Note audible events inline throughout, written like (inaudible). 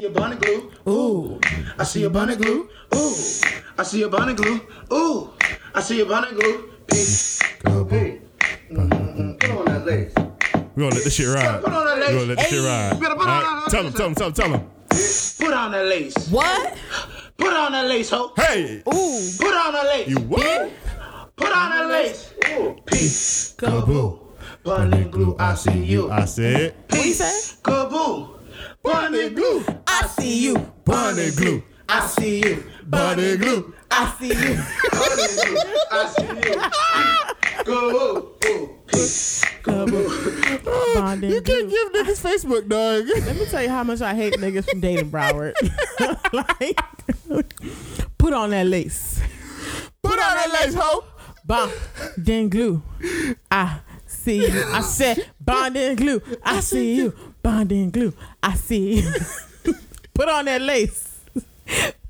a bunny glue. Ooh, I see a bunny glue. Ooh, I see a bunny glue. Ooh, I see a bunny glue. Peace. Hey. Mm-mm-mm. Put on that lace. We're gonna let this shit ride. Put on that We're lace. gonna let this shit ride. You better put on that- Tell him, tell him, tell him, tell him. Put on that lace. What? Put on that lace, ho. Hey, Ooh. Put on that lace. you what? Put on that lace. Ooh, peace. Kaboo. Bunny glue, I see you. I said, What you say? Kaboo. Bunny glue. I see you. bunny glue, I see you. bunny glue. I see you. Bunny glue. I see you. Go. Ooh, peace. Bonding. You can't give niggas Facebook, dog. Let me tell you how much I hate niggas from dating Broward. (laughs) like, put on that lace. Put on that lace, hoe. Bond, then glue. I see you. I said bond and glue. I see you. Bond and glue. I see. (laughs) Put on that lace.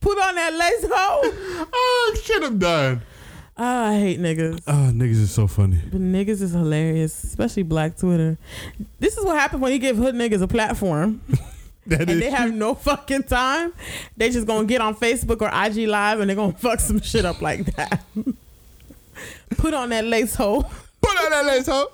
Put on that lace, hole. Oh shit, I'm done. Oh, I hate niggas. Oh, niggas is so funny. But niggas is hilarious, especially Black Twitter. This is what happens when you give hood niggas a platform. (laughs) That and they have no fucking time. They just gonna get on Facebook or IG Live and they're gonna fuck some shit up like that. (laughs) Put on that lace hole. Put on that lace, hoe.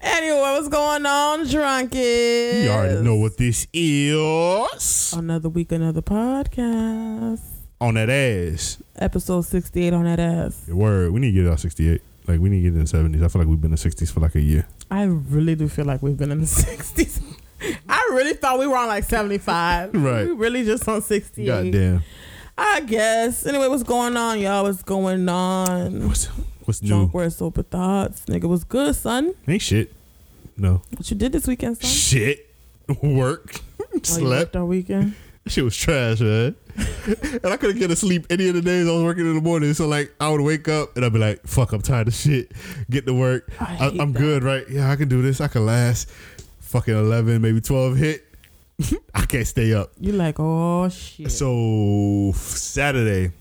Anyway, what's going on, drunkies? You already know what this is. Another week, another podcast. On that ass. Episode 68 on that ass. Word. We need to get out 68. Like, we need to get in the 70s. I feel like we've been in the 60s for like a year. I really do feel like we've been in the (laughs) 60s. I really thought we were on like 75. (laughs) Right. We really just on 68. Goddamn. I guess. Anyway, what's going on, y'all? What's going on? What's, what's new? Drunk word sober thoughts. Nigga was good, son. Ain't shit. No. What you did this weekend, son? Shit. Work. Oh, Slept. all weekend. Shit was trash, man. (laughs) and I couldn't get to sleep any of the days I was working in the morning. So like I would wake up and I'd be like, fuck, I'm tired of shit. Get to work. I that. good, right? Yeah, I can do this. I can last. Fucking eleven, maybe twelve hit. (laughs) I can't stay up. You're like, oh shit. So Saturday,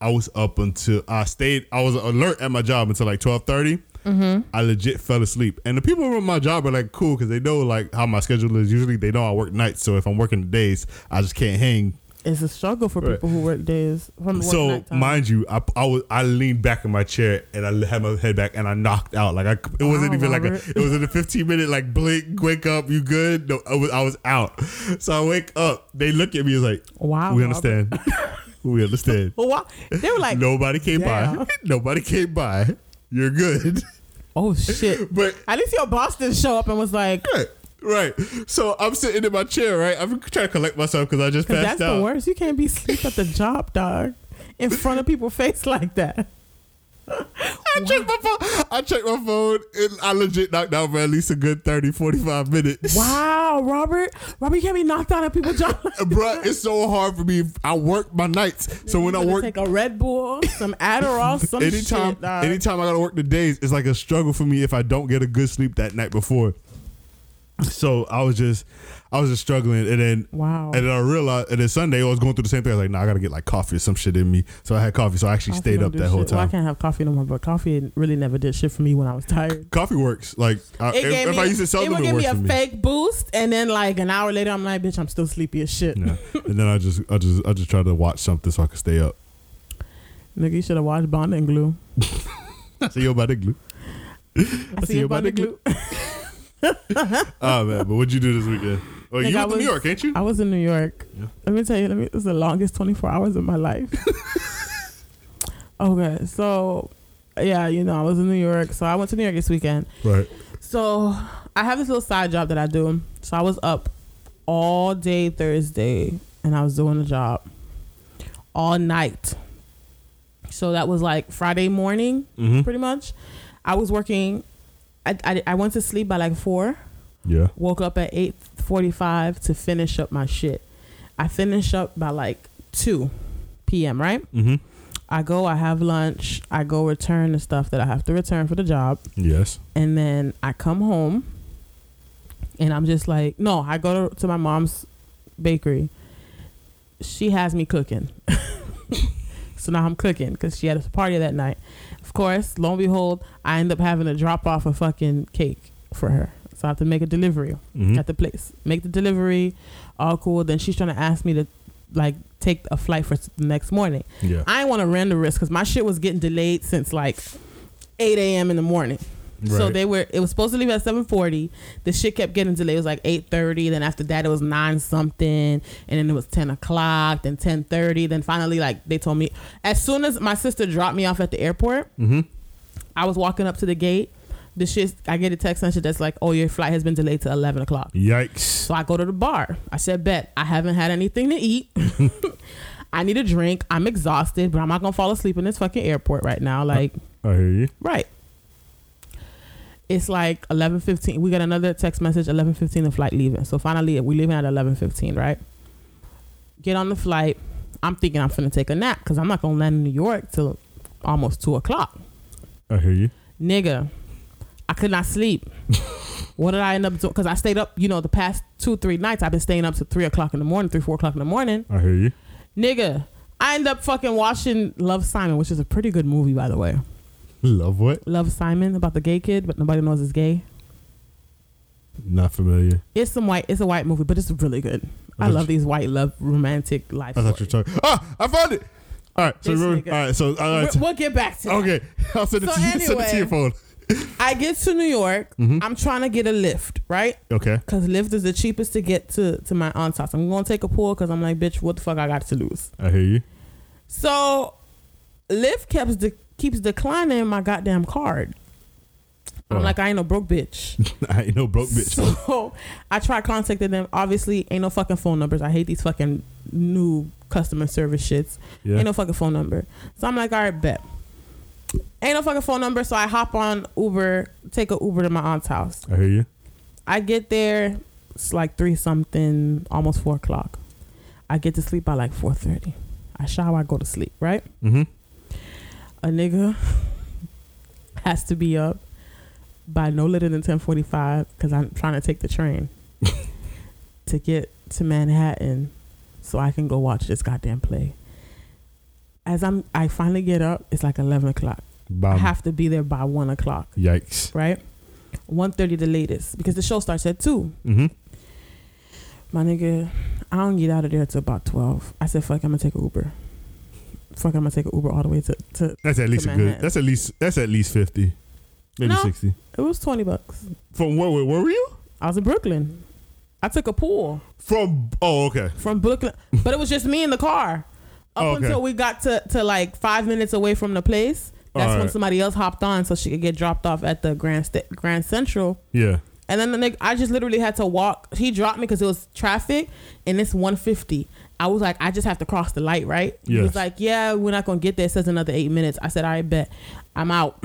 I was up until I stayed. I was alert at my job until like twelve Mm-hmm. I legit fell asleep, and the people at my job are like cool because they know like how my schedule is. Usually, they know I work nights, so if I'm working the days, I just can't hang. it's a struggle for Right. people who work days. From work So nighttime. mind you, I, I was I leaned back in my chair and I had my head back and I knocked out. Like I, it wasn't Wow, even like a, it was in a 15 minute like blink, wake up, you good? No, I was I was out. So I wake up. They look at me as like, Wow. we Robert. understand, (laughs) we understand. Well, (laughs) why? They were like, Nobody came Damn. by. (laughs) Nobody came by. You're good. oh shit. (laughs) But At least your boss didn't show up and was like, right, right. So I'm sitting in my chair, right? I'm trying to collect myself because I just passed that's out. the worst. You can't be asleep at the job, dog, in front of people's face like that. I checked my phone. I checked my phone and I legit knocked out for at least a good 30, 45 minutes. Wow, Robert. Robert, you can't be knocked out at people's (laughs) job. Bruh, it's so hard for me. I work my nights. So when I work take a Red Bull, some Adderall, some anytime shit, anytime I gotta work the days, it's like a struggle for me if I don't get a good sleep that night before. So I was just I was just struggling and then Wow. and then I realized and then Sunday I was going through the same thing. I was like, nah, I gotta get like coffee or some shit in me. So I had coffee. So I actually Coffee stayed up that whole time Well, I can't have coffee no more, but coffee really never did shit for me when I was tired. coffee works. Like I, if, gave if me, I used to sell it them, would it give me a for me. fake boost, and then like an hour later, I'm like, bitch, I'm still sleepy as shit. Yeah. (laughs) and then I just I just I just tried to watch something so I could stay up. Nigga, you should have watched Bond and Glue. I (laughs) see you about the glue. I see you Bond and Glue. (laughs) Oh (laughs) man, but what'd you do this weekend? Oh, Nigga, you went to New York, ain't you? I was in New York. Yeah. Let me tell you, let me. It was the longest 24 hours of my life. (laughs) okay, so yeah, you know, I was in New York. So I went to New York this weekend. Right. So I have this little side job that I do. So I was up all day Thursday and I was doing the job all night. So that was like Friday morning, Mm-hmm. pretty much. I was working. I, I, I went to sleep by like four. Yeah. Woke up at eight forty-five to finish up my shit. I finish up by like two p.m. Right? Mm-hmm. I go. I have lunch. I go return the stuff that I have to return for the job Yes. and then I come home and I'm just like, no, I go to, to my mom's bakery. She has me cooking. (laughs) so now I'm cooking because she had a party that night. Of course, lo and behold, I end up having to drop off a fucking cake for her. So I have to make a delivery Mhm. at the place. Make the delivery, all cool. Then she's trying to ask me to like take a flight for the next morning. Yeah. I didn't want to run the risk because my shit was getting delayed since like 8 a.m. in the morning. So they were. It was supposed to leave at 7:40. The shit kept getting delayed. It was like 8:30. Then after that, it was nine something, and then it was 10 o'clock. Then 10:30. Then finally, like they told me, as soon as my sister dropped me off at the airport, Mm-hmm. I was walking up to the gate. The shit. I get a text message that's like, "Oh, your flight has been delayed to 11 o'clock." Yikes. So I go to the bar. I said, bet. I haven't had anything to eat. (laughs) I need a drink. I'm exhausted, but I'm not gonna fall asleep in this fucking airport right now. Like, I hear you. right. It's like 11:15. We got another text message. 11:15. The flight leaving. So finally, we leaving at 11:15. Right. Get on the flight. I'm thinking I'm finna take a nap because I'm not gonna land in New York till almost two o'clock. I hear you. Nigga, I could not sleep. (laughs) what did I end up doing? Because I stayed up, you know, the past two, three nights, I've been staying up to three o'clock in the morning, three, four o'clock in the morning. I hear you. Nigga, I end up fucking watching Love Simon, which is a pretty good movie, by the way. Love what? Love Simon about the gay kid, but nobody knows he's gay. Not familiar. It's some white. It's a white movie, but it's really good. I I love you- these white love romantic life. I thought you were talking. Ah, I found it. All right. So all right. So all right. We- We'll get back to that. Okay. (laughs) I'll send it So to you. (laughs) Send it to your phone. I get to New York. Mhm. I'm trying to get a Lyft, right? Okay. Because Lyft is the cheapest to get to, to my aunt's house. I'm going to take a pull because I'm like, bitch, what the fuck I got to lose? I hear you. So Lyft keeps de- keeps declining my goddamn card. I'm Oh. like, I ain't no broke bitch. (laughs) I ain't no broke bitch. So (laughs) I tried contacting them. Obviously, ain't no fucking phone numbers. I hate these fucking new customer service shits. Yeah. Ain't no fucking phone number. So I'm like, all right, bet. Ain't no fucking phone number. So I hop on Uber, take a Uber to my aunt's house. I hear you. I get there, it's like three something, almost four o'clock. I get to sleep by like four thirty. I shower, I go to sleep, right? Mm-hmm. A nigga (laughs) has to be up by no later than ten forty five because I'm trying to take the train (laughs) to get to Manhattan so I can go watch this goddamn play. As I'm, I finally get up. It's like eleven o'clock. I have to be there by one o'clock, Yikes. right? One thirty the latest because the show starts at two. Mm-hmm. My nigga, I don't get out of there till about twelve. I said, "Fuck, I'm gonna take an Uber." Fuck, I'm gonna take an Uber all the way to. to That's at least a good. That's at least. That's at least fifty. Maybe No. sixty. it was twenty bucks. From where? Where, were you? I was in Brooklyn. I took a pool From. Oh, okay. from Brooklyn, but it was just me in the car. (laughs) Oh, Up Oh, okay. until we got to, to like five minutes away from the place. That's when somebody else hopped on so she could get dropped off at the Grand Sta- Grand Central. Yeah. And then the nigga, I just literally had to walk. He dropped me because it was traffic, and it's 150. I was like, I just have to cross the light, right? He was like, Yeah, we're not gonna get there. It says another eight minutes. I said, I bet. I'm out. (laughs)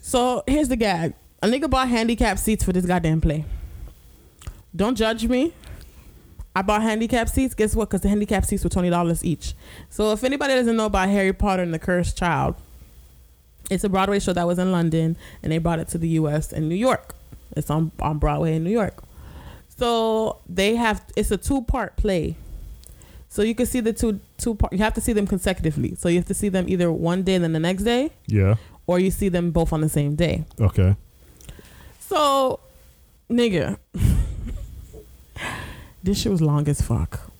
so here's the gag: a nigga bought handicap seats for this goddamn play. Don't judge me. I bought handicap seats. Guess what? Because the handicap seats were twenty dollars each. So if anybody doesn't know about Harry Potter and the Cursed Child, it's a Broadway show that was in London, and they brought it to the U.S. and New York. It's on on Broadway in New York. So they have it's a two part play. So you can see the two two part. You have to see them consecutively. So you have to see them either one day and then the next day, Yeah. or you see them both on the same day. Okay. So, nigga, (laughs) this shit was long as fuck.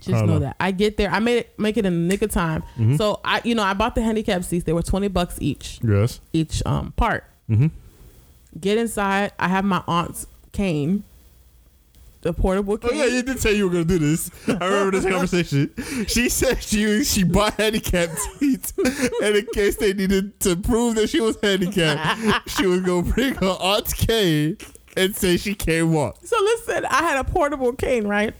Just How know that I get there. I made it make it in the nick of time. Mhm. So I, you know, I bought the handicap seats. They were twenty bucks each, Yes. each um part. Mm-hmm. Get inside. I have my aunt's cane, the portable Oh yeah, you did say you were gonna do this. I remember this (laughs) conversation. She said she she bought handicapped seats, and in case they needed to prove that she was handicapped, she was gonna bring her aunt's cane and say she can't walk. So listen, I had a portable cane, right?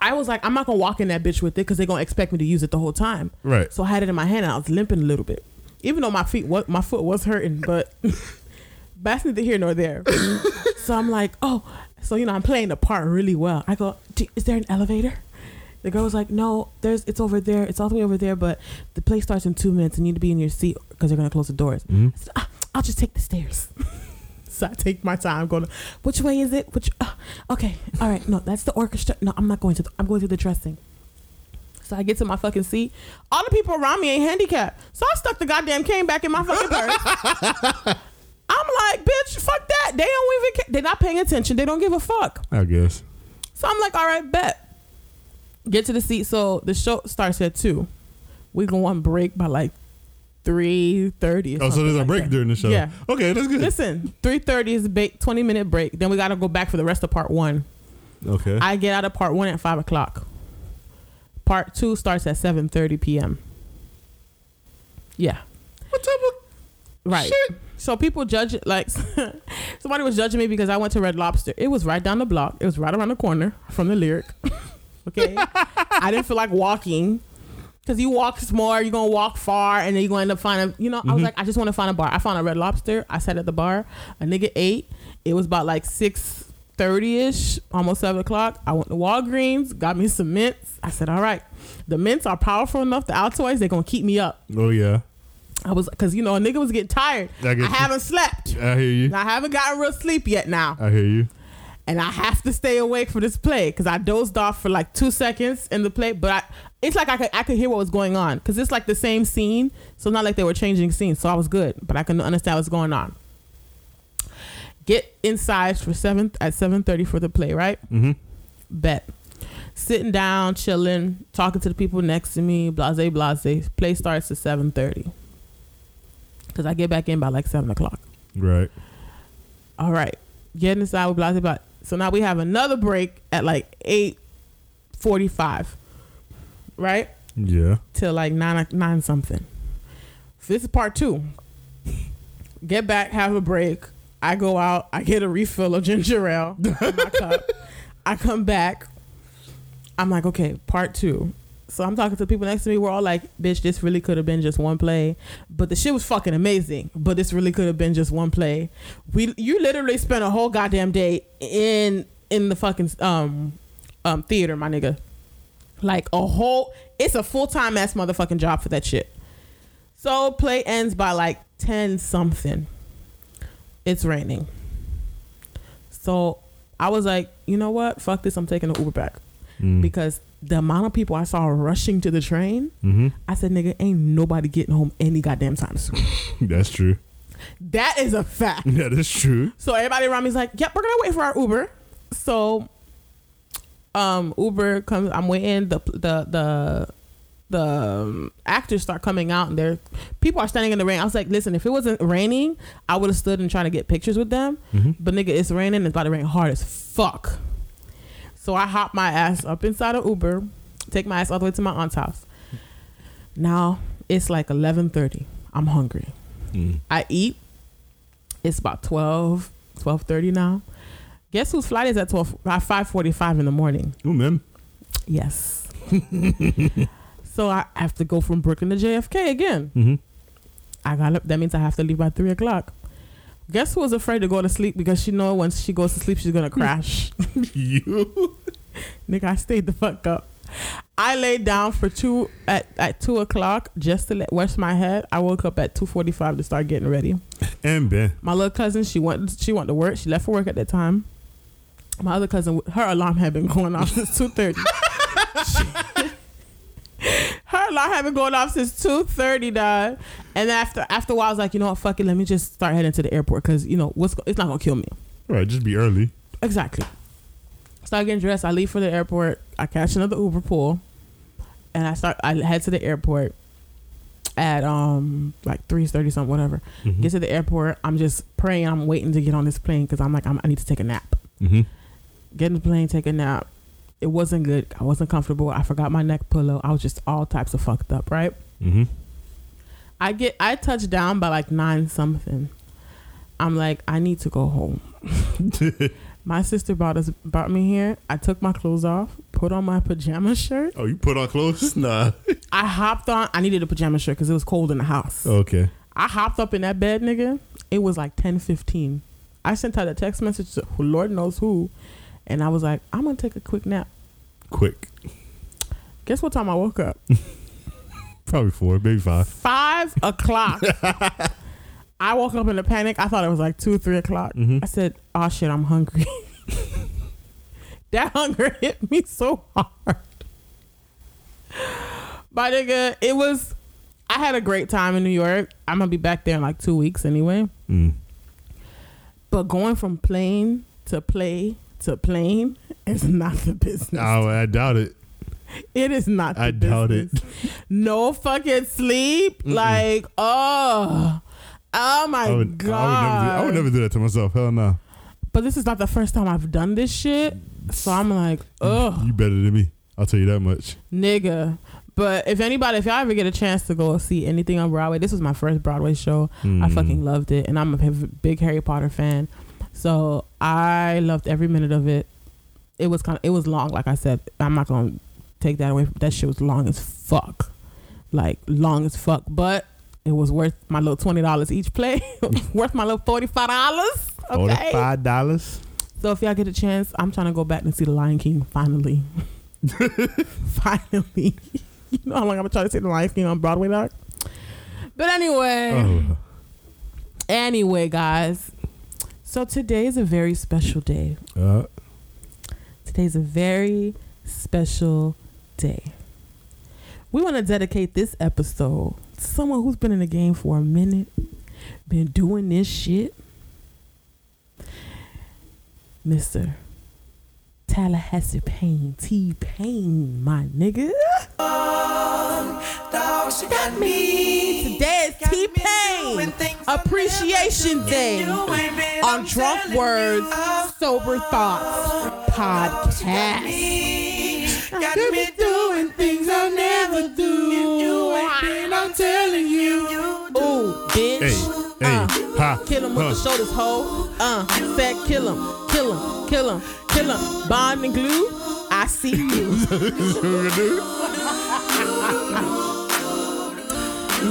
I was like, I'm not gonna walk in that bitch with it because they're gonna expect me to use it the whole time. Right. So I had it in my hand and I was limping a little bit, even though my feet, what my foot was hurting, but (laughs) that's neither here nor there. (laughs) so I'm like, oh, so you know, I'm playing the part really well. I go, "Do- is there an elevator? The girl was like, no, there's, it's over there. It's all the way over there, but the play starts in two minutes. and You need to be in your seat because they're gonna close the doors. Mhm. I said, "Ah, I'll just take the stairs. (laughs) so I take my time going, which way is it? Which, uh, okay, all right, no, that's the orchestra. No, I'm not going to, the, I'm going to the dressing. So I get to my fucking seat. All the people around me ain't handicapped. So I stuck the goddamn cane back in my fucking purse. (laughs) I'm like, bitch, fuck that. They don't even. Ca- they're not paying attention. They don't give a fuck. I guess. So I'm like, all right, bet. Get to the seat. So the show starts at two. We go on break by like three thirty. Oh, so there's a break during the show. Yeah. Okay, that's good. Listen, three thirty is a ba- twenty minute break. Then we got to go back for the rest of part one. Okay. I get out of part one at five o'clock. Part two starts at seven thirty p.m. Yeah, what type of right. shit? So people judge it like (laughs) somebody was judging me because I went to Red Lobster. It was right down the block. It was right around the corner from the lyric. (laughs) okay, I didn't feel like walking because you walk more, you're gonna walk far, and then you're gonna end up finding. You know, I was mm-hmm. like, I just want to find a bar. I found a Red Lobster. I sat at the bar. A nigga ate. It was about like six thirty ish, almost seven o'clock. I went to Walgreens, got me some mints. I said, all right, the mints are powerful enough. The Altoids, they're gonna keep me up. Oh yeah. I was because you know a nigga was getting tired. I, I haven't slept. I hear you. I haven't gotten real sleep yet. Now I hear you. And I have to stay awake for this play because I dozed off for like two seconds in the play, but I, it's like I could I could hear what was going on because it's like the same scene, so not like they were changing scenes. So I was good, but I couldn't understand what's going on. Get inside for seventh at seven thirty for the play, right? Mm-hmm. Bet sitting down, chilling, talking to the people next to me, blase blase. Play starts at 7:30 because I get back in by like seven o'clock. Right. All right. Getting inside with Blase about. So now we have another break at like eight forty-five. Right. Yeah. Till like nine nine something. So this is part two. Get back, have a break. I go out. I get a refill of ginger ale. (laughs) I come back. I'm like, okay, part two. So I'm talking to people next to me. We're all like, bitch, this really could have been just one play. But the shit was fucking amazing. But this really could have been just one play. We you literally spent a whole goddamn day in in the fucking um um theater, my nigga. Like a whole it's a full time ass motherfucking job for that shit. So play ends by like ten something. It's raining. So I was like, you know what? Fuck this. I'm taking an Uber back Mm. because the amount of people I saw rushing to the train, Mm-hmm. I said, nigga, ain't nobody getting home any goddamn time soon. (laughs) That's true. that is a fact. (laughs) That is true. So everybody around me's like, yep, we're gonna wait for our Uber. So um Uber comes I'm waiting, the the the the um, actors start coming out and they're people are standing in the rain. I was like, listen, if it wasn't raining, I would have stood and tried to get pictures with them. Mhm. But nigga, it's raining, it's about to rain hard as fuck. So I hop my ass up inside of Uber, take my ass all the way to my aunt's house. Now it's like eleven thirty. I'm hungry. Mm. I eat. It's about 12, 12.30 now. Guess whose flight is at 12, at 5.45 in the morning? Oh man. Yes. (laughs) so I have to go from Brooklyn to JFK again. Mm-hmm. I got up. That means I have to leave by 3 o'clock. Guess who was afraid to go to sleep because she know once she goes to sleep she's gonna crash. (laughs) you. Nigga, I stayed the fuck up. I laid down for two at, at two o'clock just to let wash my head. I woke up at two forty five to start getting ready. And Ben. My little cousin, she went she went to work. She left for work at that time. My other cousin, her alarm had been going off since two thirty. (laughs) alarm had been going off since two thirty, dog. And after after a while, I was like, you know what, fuck it, let me just start heading to the airport because you know what's it's not gonna kill me. Right. Just be early. Exactly. Start getting dressed. I leave for the airport. I catch another Uber pool, and I start. I head to the airport at um like three thirty something, whatever. Mhm. Get to the airport. I'm just praying. I'm waiting to get on this plane because I'm like I'm, I need to take a nap. Mm-hmm. Get in the plane, take a nap. It wasn't good. I wasn't comfortable. I forgot my neck pillow. I was just all types of fucked up. Right. Mm-hmm. I get. I touch down by like nine something. I'm like I need to go home. (laughs) My sister brought us brought me here. I took my clothes off, put on my pajama shirt. oh, you put on clothes? (laughs) Nah. I hopped on. I needed a pajama shirt because it was cold in the house. okay. I hopped up in that bed, nigga. It was like ten fifteen. I sent out a text message to Lord knows who, and I was like, I'm gonna take a quick nap. Quick. Guess what time I woke up? (laughs) Probably four, maybe five. Five o'clock. (laughs) I woke up in a panic. I thought it was like two, three o'clock. Mhm. I said, "Oh shit, I'm hungry." (laughs) that hunger hit me so hard. My nigga, it was. I had a great time in New York. I'm gonna be back there in like two weeks anyway. Mm. But going from plane to play to plane is not the business. Oh, I doubt it. It is not. The I doubt it. No fucking sleep. Like oh, oh my I would, god. I would, never do, I would never do that to myself. Hell no. But this is not the first time I've done this shit. So I'm like, ugh, You better than me. I'll tell you that much. nigga. But if anybody, if y'all ever get a chance to go see anything on Broadway, this was my first Broadway show. I Mm. fucking loved it, and I'm a big Harry Potter fan, so I loved every minute of it. It was kind of, it was long, like I said. I'm not gonna take that away. From, That shit was long as fuck, like long as fuck. But it was worth my little twenty dollars each play. (laughs) worth my little forty five dollars. Okay. Five dollars. So if y'all get a chance, I'm trying to go back and see The Lion King finally. (laughs) finally. (laughs) you know how long I've been trying to see The Lion King on Broadway, dog? But anyway, Oh, anyway, guys. So today is a very special day. uh, Today's a very special day. We want to dedicate this episode to someone who's been in the game for a minute, been doing this shit. Mr. Tallahassee Pain, T Pain, my nigga. Today is T Pain Appreciation Day on Drunk Words, Sober Thoughts podcast. Got me doing things I'll never do. I'm telling you. Ooh, bitch. hey, hey, Uh, ha. Kill him with the shoulders, hoe. Uh, said kill him, kill him, kill him, kill him. Bond and glue. I see you. (laughs)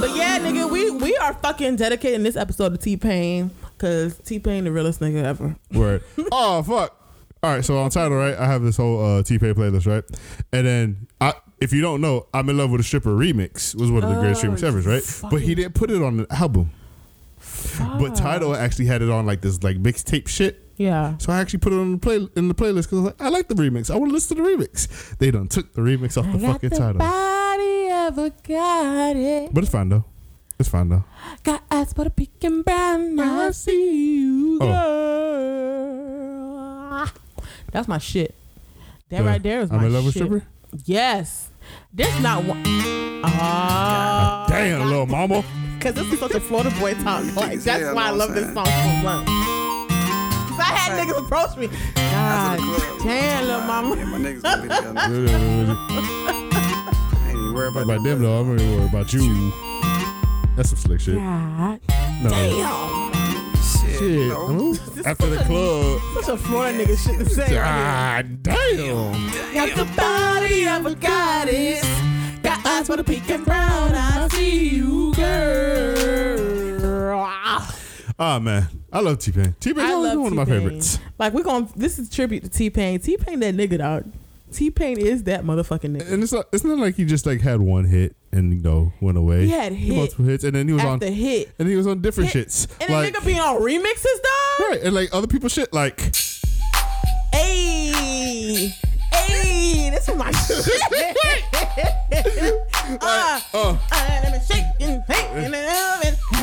But yeah, nigga, we we are fucking dedicating this episode to T Pain because T Pain the realest nigga ever. Word. (laughs) oh fuck. All right, so on Tidal, right? I have this whole uh, T Pain playlist, right? And then, I, if you don't know, "I'm in Love with a Stripper" remix was one of the greatest Oh, remix ever, right? But he didn't put it on the album. But Tidal actually had it on like this like mixtape shit. Yeah. So I actually put it on the play in the playlist because I was like, I like the remix. I want to listen to the remix. They done took the remix off the fucking Tidal. Nobody ever got it. But it's fine though. It's fine though. Got eyes for the pink and brown. I see you, Oh. girl. That's my shit. That The right there is my I'm in love with stripper. Yes. There's not one. Ah. Damn, little mama. Because this is such a Florida boy talk. (laughs) Like, that's Yeah, why I love what this song so much. Cause I had niggas approach me. God club. damn, little Yeah, mama. About about them though. I'm really worried about you. That's some slick shit. God No. damn. Shit. Shit. no. After the club. Such a Florida nigga shit to say. God damn. Got the body of a goddess. Got eyes for the pink and brown. I see you, girl. Ah man, I love T Pain. T Pain's I always love been one of my favorites. Like we're going. to This is tribute to T Pain. T Pain, that nigga dog. T Pain is that motherfucking nigga. And it's not, it's not like he just like had one hit and you know went away. He had hit multiple hits, and then he was on After hit. and he was on different Hit. shits. And like the nigga being on remixes, dog. right, and like other people's shit. Like Hey, hey, this is my (laughs) shit. uh, oh, uh, let me shake and shake and.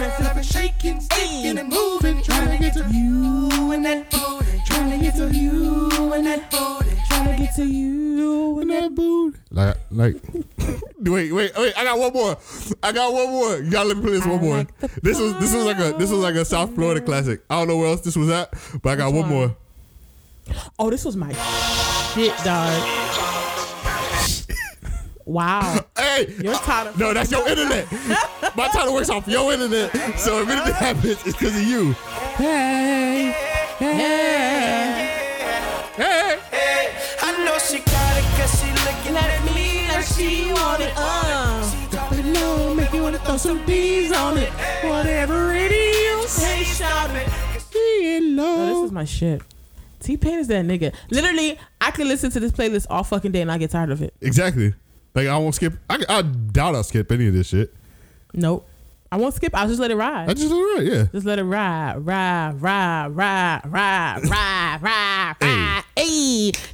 I've been shaking, sticking, and moving, Trying to get to you and that booty, trying to get to you and that booty. Trying to you. and that booed. Like like. (coughs) Wait, wait, wait! I got one more. I got one more. You gotta let me play this I one more. like the This was this was like a this was like a South Florida classic. I don't know where else this was at, but I got Which one one? more. Oh, this was my shit, dog. (laughs) Wow. Hey, Your Tidal. no, that's your (laughs) internet. My Tidal works off your internet, so if anything happens, it's because of you. Hey, hey, hey. I know she got it cause she looking at me like she want it. Uh, No, make you wanna throw some D's on it. Whatever it is. hey, shout it. Be in No, this is my shit. T Pain is that nigga. Literally, I could listen to this playlist all fucking day and I get tired of it. Exactly. Like I won't skip. I, I doubt I'll skip any of this shit. Nope. I won't skip. I'll just let it ride. I just do it right. Yeah. Just let it ride, ride, ride, ride, ride, ride, ride, ride. Hey,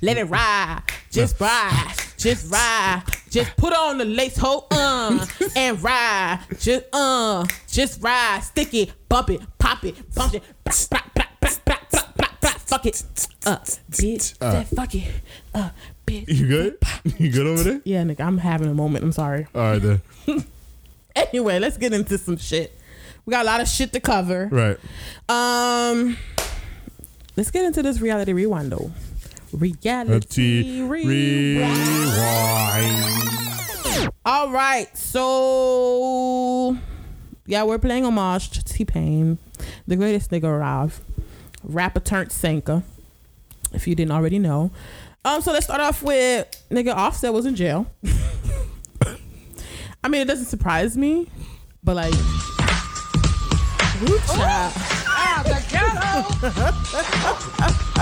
let it ride. Just ride, just ride. Just put on the lace hole, uh, (laughs) and ride. Just uh, just ride. Stick it, bump it, pop it, bump it. Blah, blah, blah, fuck it, uh, bitch, Uh. fuck it, uh, bitch. You good? You good over there? Yeah, nigga, I'm having a moment. I'm sorry. All right then. (laughs) Anyway, let's get into some shit. We got a lot of shit to cover. Right. Um, let's get into this reality rewind though. Reality rewind. Rewind. All right, so yeah, we're playing homage to T Pain, the greatest nigga alive, rapper turned sinker. If you didn't already know, um, so let's start off with nigga Offset was in jail. (laughs) I mean, it doesn't surprise me, but like, woo child. the ghetto.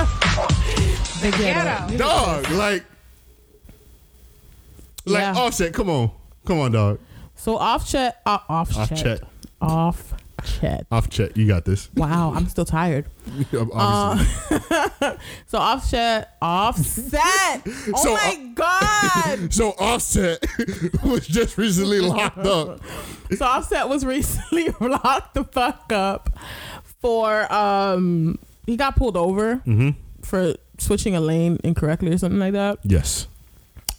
(laughs) Dog, like, like Yeah. Offset. Come on, come on, dog. So off chat, uh, off Off chat, chat. off chat. Off chat. You got this. Wow, I'm still tired. (laughs) Obviously. (laughs) So offset, offset. (laughs) Oh So, my god! so Offset was just recently locked up. So offset was recently locked the fuck up for um he got pulled over Mm-hmm. For switching a lane incorrectly or something like that. Yes.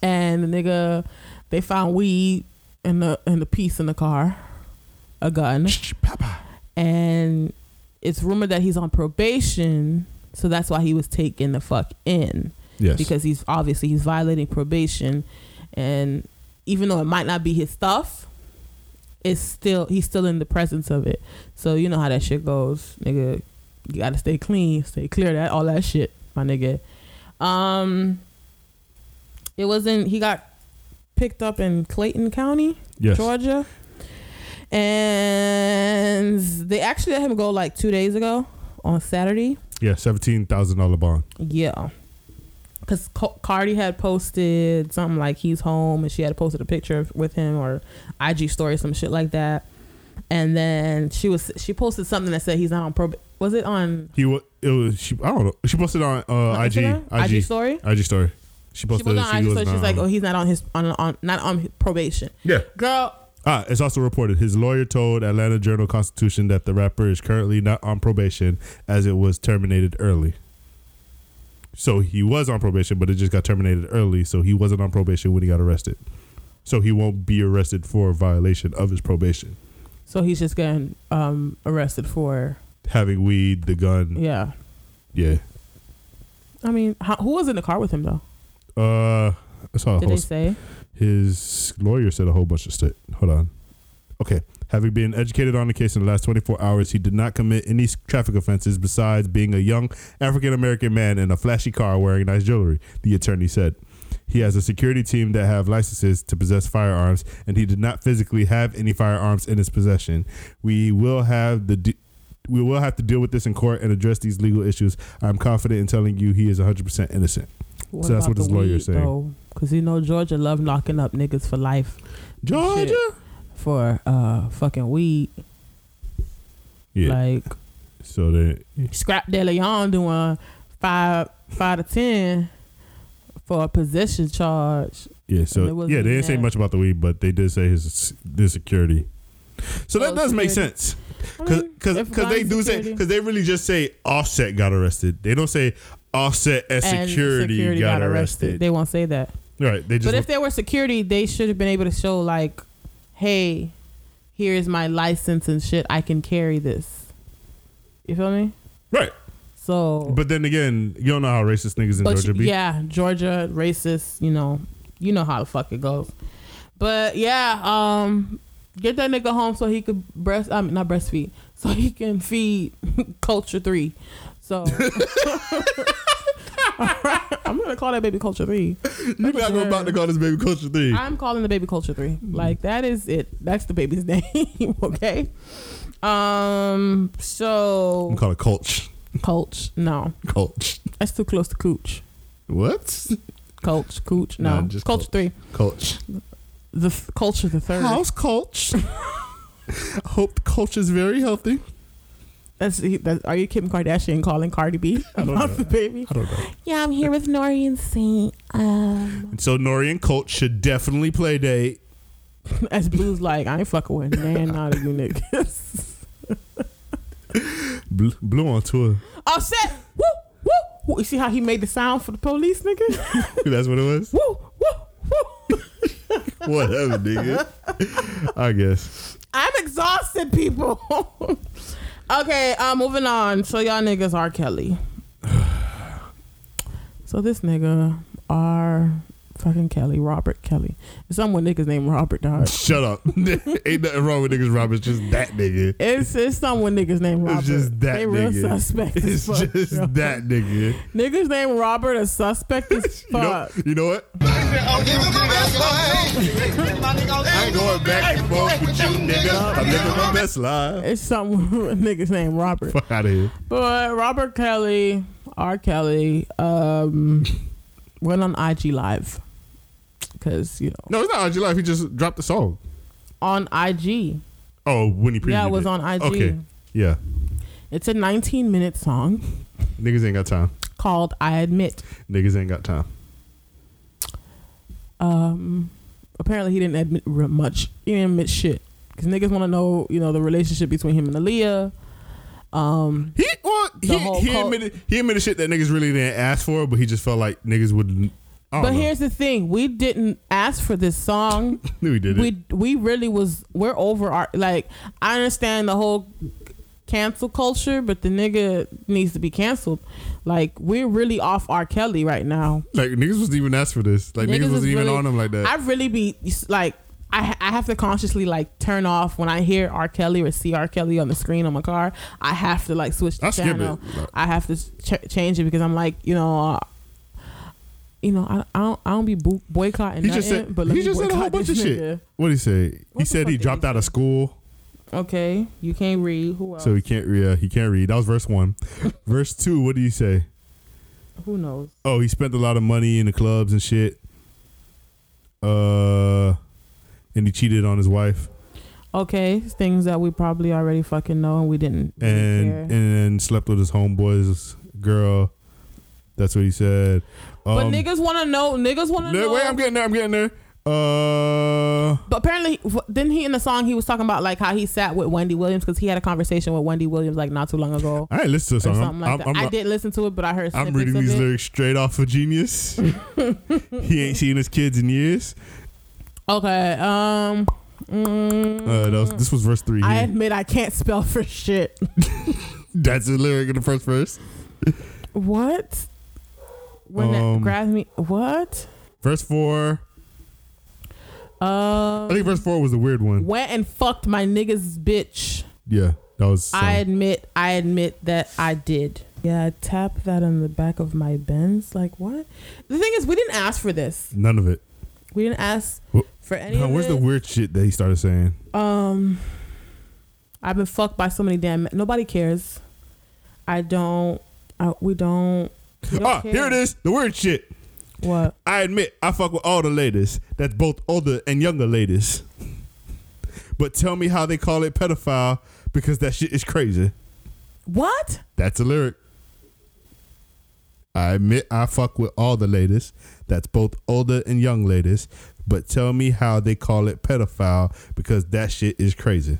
And the nigga, they found weed in the in the piece in the car, a gun. Papa. and it's rumored that he's on probation, so that's why he was taken the fuck in Yes. because he's obviously he's violating probation, and even though it might not be his stuff, it's still he's still in the presence of it. So you know how that shit goes, nigga. You gotta stay clean, stay clear of that all that shit, my nigga. Um, it wasn't. He got picked up in Clayton County. yes. Georgia. And they actually let him go like two days ago on Saturday. Yeah. Seventeen thousand dollar bond. Yeah. Because Cardi had posted something like he's home and she had posted a picture with him or IG story, some shit like that. And then she was she posted something that said he's not on prob. Was it on He was. It was. She. I don't know. She posted on uh, on IG. Instagram? IG. IG story? IG story. She She posted. posted on IG story. She's like, on- oh, he's not on his on, on not on probation. yeah. Girl, Ah, it's also reported his lawyer told Atlanta Journal Constitution that the rapper is currently not on probation as it was terminated early. So he was on probation, but it just got terminated early. So he wasn't on probation when he got arrested. So he won't be arrested for violation of his probation. So he's just getting um arrested for Having weed, the gun. yeah. Yeah. I mean, how, who was in the car with him though? Uh, I saw Did they say? His lawyer said a whole bunch of shit. Hold on. Okay. Having been educated on the case in the last 24 hours, he did not commit any traffic offenses besides being a young African American man in a flashy car wearing nice jewelry, the attorney said. He has a security team that have licenses to possess firearms, and he did not physically have any firearms in his possession. We will have the. We will have to deal with this in court and address these legal issues. I'm confident in telling you he is 100% innocent. What So that's what his lawyer is saying. though? Cause you know Georgia love knocking up niggas for life Georgia? for uh fucking weed. Yeah. Like so that. Scrapp DeLeon doing five five to ten for a possession charge. Yeah, so yeah, they didn't say much about the weed, but they did say his the security. So that Oh, does make sense because because they do say because they really just say Offset got arrested. They don't say Offset and and security, got, arrested. They won't say that. right? They just But if there were security, they should have been able to show like, hey, here's my license and shit. I can carry this. You feel me? right. So But then again, you don't know how racist niggas in Georgia be. yeah, Georgia racist. You know, you know how the fuck it goes. But yeah, um, get that nigga home so he could breast. I mean, not breastfeed, (laughs) so he can feed (laughs) Culture Three. So. (laughs) I'm gonna call that baby Culture Three. You're not about to call this baby Culture Three. I'm calling the baby Culture Three. Like that is it. That's the baby's name. okay. Um. So I'm call it Culch. Coach. No, Culch. that's too close to Cooch. What? Coach. Cooch. No, Nah, just Culture Coach. Three. Culch. The th- culture. The third. How's Culch? (laughs) I hope the culture is very healthy. That's, that's are you Kim Kardashian calling Cardi B about the baby? I don't know. Yeah, I'm here with Nori and Saint. Um, And so Nori and Colt should definitely play date. (laughs) as Blue's like, I ain't fucking with man, not of you niggas. (laughs) Blue, Blue on tour. Offset. Woo, woo. Woo, You see how he made the sound for the police, nigga? (laughs) That's what it was. woo, woo, woo. (laughs) Whatever, nigga. I guess. I'm exhausted, people. (laughs) okay, uh, moving on. So y'all niggas R. Kelly. (sighs) so this nigga R. fucking Kelly, Robert Kelly. Some with niggas named Robert dog. (laughs) Shut up. (laughs) Ain't nothing wrong with niggas, Rob. It's just that nigga. It's it's some with niggas named Robert. It's just that nigga. they real suspect. (laughs) It's as fuck, just yo. that nigga. Niggas named Robert a suspect as You know, fuck. you know what? I ain't going back and forth with you, nigga. I'm living my best life. It's some niggas named Robert. Fuck out of here. But Robert Kelly, R. Kelly, um, went on IG Live. Because, you know, No, it's not IG Life. He just dropped the song. on IG. Oh, when he previewed Yeah, it was on IG. Okay. Yeah. It's a 19 minute song Niggas ain't got time. called I Admit. Niggas ain't got time. Um, apparently, he didn't admit much. He didn't admit shit. Because niggas want to know, you know, the relationship between him and Aaliyah. Um, He well, he, he admitted he admitted shit that niggas really didn't ask for, but he just felt like niggas would. But know. here's the thing: we didn't ask for this song. (laughs) we did we we really was we're over our like I understand the whole cancel culture, but the nigga needs to be canceled. Like we're really off R. Kelly right now. like niggas wasn't even asked for this. Like niggas, Niggas wasn't even really- on him like that. I really be like I I have to consciously like turn off when I hear R. Kelly or see R. Kelly on the screen on my car. I have to like switch the I channel. I have to ch- change it because I'm like you know. Uh, you know, I, I don't I don't be bo- boycotting he nothing, just said but let he me just said a whole bunch of shit. nigga. What did he say? He What the said he he dropped out of school, Okay, you can't read. Who else? so he can't. read. Yeah, he can't read. That was verse one. (laughs) verse two. What did he say? Who knows? Oh, he spent a lot of money in the clubs and shit. Uh, and he cheated on his wife Okay, things that we probably already fucking know and we didn't. and care. and then slept with his homeboy's girl. That's what he said. But Um, niggas want to know. Niggas want to know. wait, I'm getting there. I'm getting there. Uh, but apparently, didn't he in the song he was talking about like how he sat with Wendy Williams because he had a conversation with Wendy Williams like not too long ago I ain't listen to the song. I'm, like that. I'm, I didn't listen to it, but I heard. I'm reading these lyrics straight off of Genius. (laughs) he ain't seen his kids in years. Okay. Um. mm, Uh, was, this was verse three. I here. admit I can't spell for shit. (laughs) That's the lyric in the first verse. what? When that Um, grabs me, what? Verse four. Um, I think verse four was the weird one. went and fucked my niggas bitch. Yeah, that was. I um, admit, I admit that I did. Yeah, I tapped that on the back of my Benz. Like what? The thing is, we didn't ask for this. none of it. We didn't ask Wh- for any Now, of where's this. the weird shit that he started saying? um, I've been fucked by so many damn. men. Nobody cares. I don't. I, we don't. Ah, care. here it is. The weird shit. What? I admit I fuck with all the ladies. That's both older and younger ladies. But tell me how they call it pedophile because that shit is crazy. What? That's a lyric. I admit I fuck with all the ladies. That's both older and young ladies. But tell me how they call it pedophile because that shit is crazy.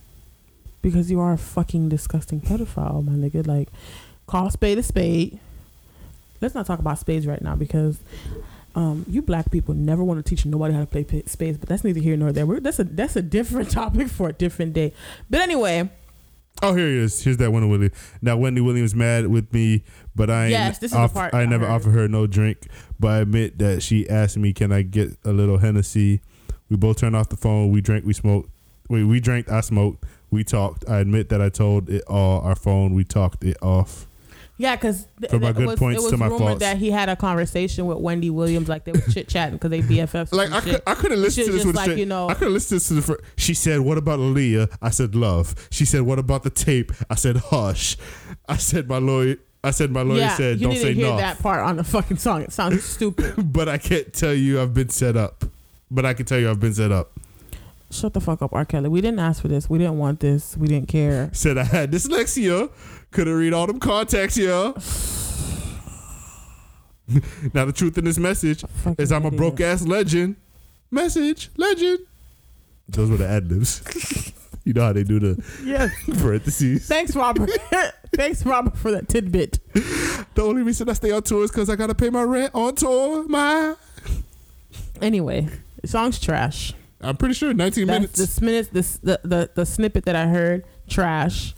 Because you are a fucking disgusting pedophile, my nigga. Like, call a spade a spade. Let's not talk about spades right now because um, you black people never want to teach nobody how to play pa- spades. But that's neither here nor there. We're, that's a that's a different (laughs) topic for a different day. But anyway, Oh, here he is. Here's that Wendy Williams. Now Wendy Williams mad with me, but I Yes, this is the off- part I I never heard. offered her no drink. But I admit that she asked me, "Can I get a little Hennessy?" We both turned off the phone. We drank. We smoked. Wait, we drank. I smoked. We talked. I admit that I told it all. Our phone. We talked it off. Yeah, because From my it good was, points it was to my rumored faults. that he had a conversation with Wendy Williams, like they were chit chatting because they BFFs. Like and I, could, I couldn't listen to this with like, straight- you know- I couldn't listen to this to the fir- She said, "What about Aaliyah?" I said, "Love." She said, "What about the tape?" I said, "Hush." I said, "My lawyer." I said, "My lawyer yeah, said, you don't need say to hear that part on the fucking song. It sounds (laughs) stupid. but I can't tell you I've been set up. But I can tell you I've been set up. Shut the fuck up, R. Kelly. We didn't ask for this. We didn't want this. We didn't care. Said I had dyslexia. Couldn't read all them contacts, yeah. (sighs) now the truth in this message is I'm a broke ass legend. Message, legend. Those were the ad libs. (laughs) you know how they do the Yes. (laughs) parentheses. Thanks, Robert. (laughs) Thanks, Robert, for that tidbit. The only reason I stay on tour is because I gotta pay my rent on tour. My, Anyway, the song's trash. I'm pretty sure 19 That's minutes. This minutes, the, the the the snippet that I heard, trash.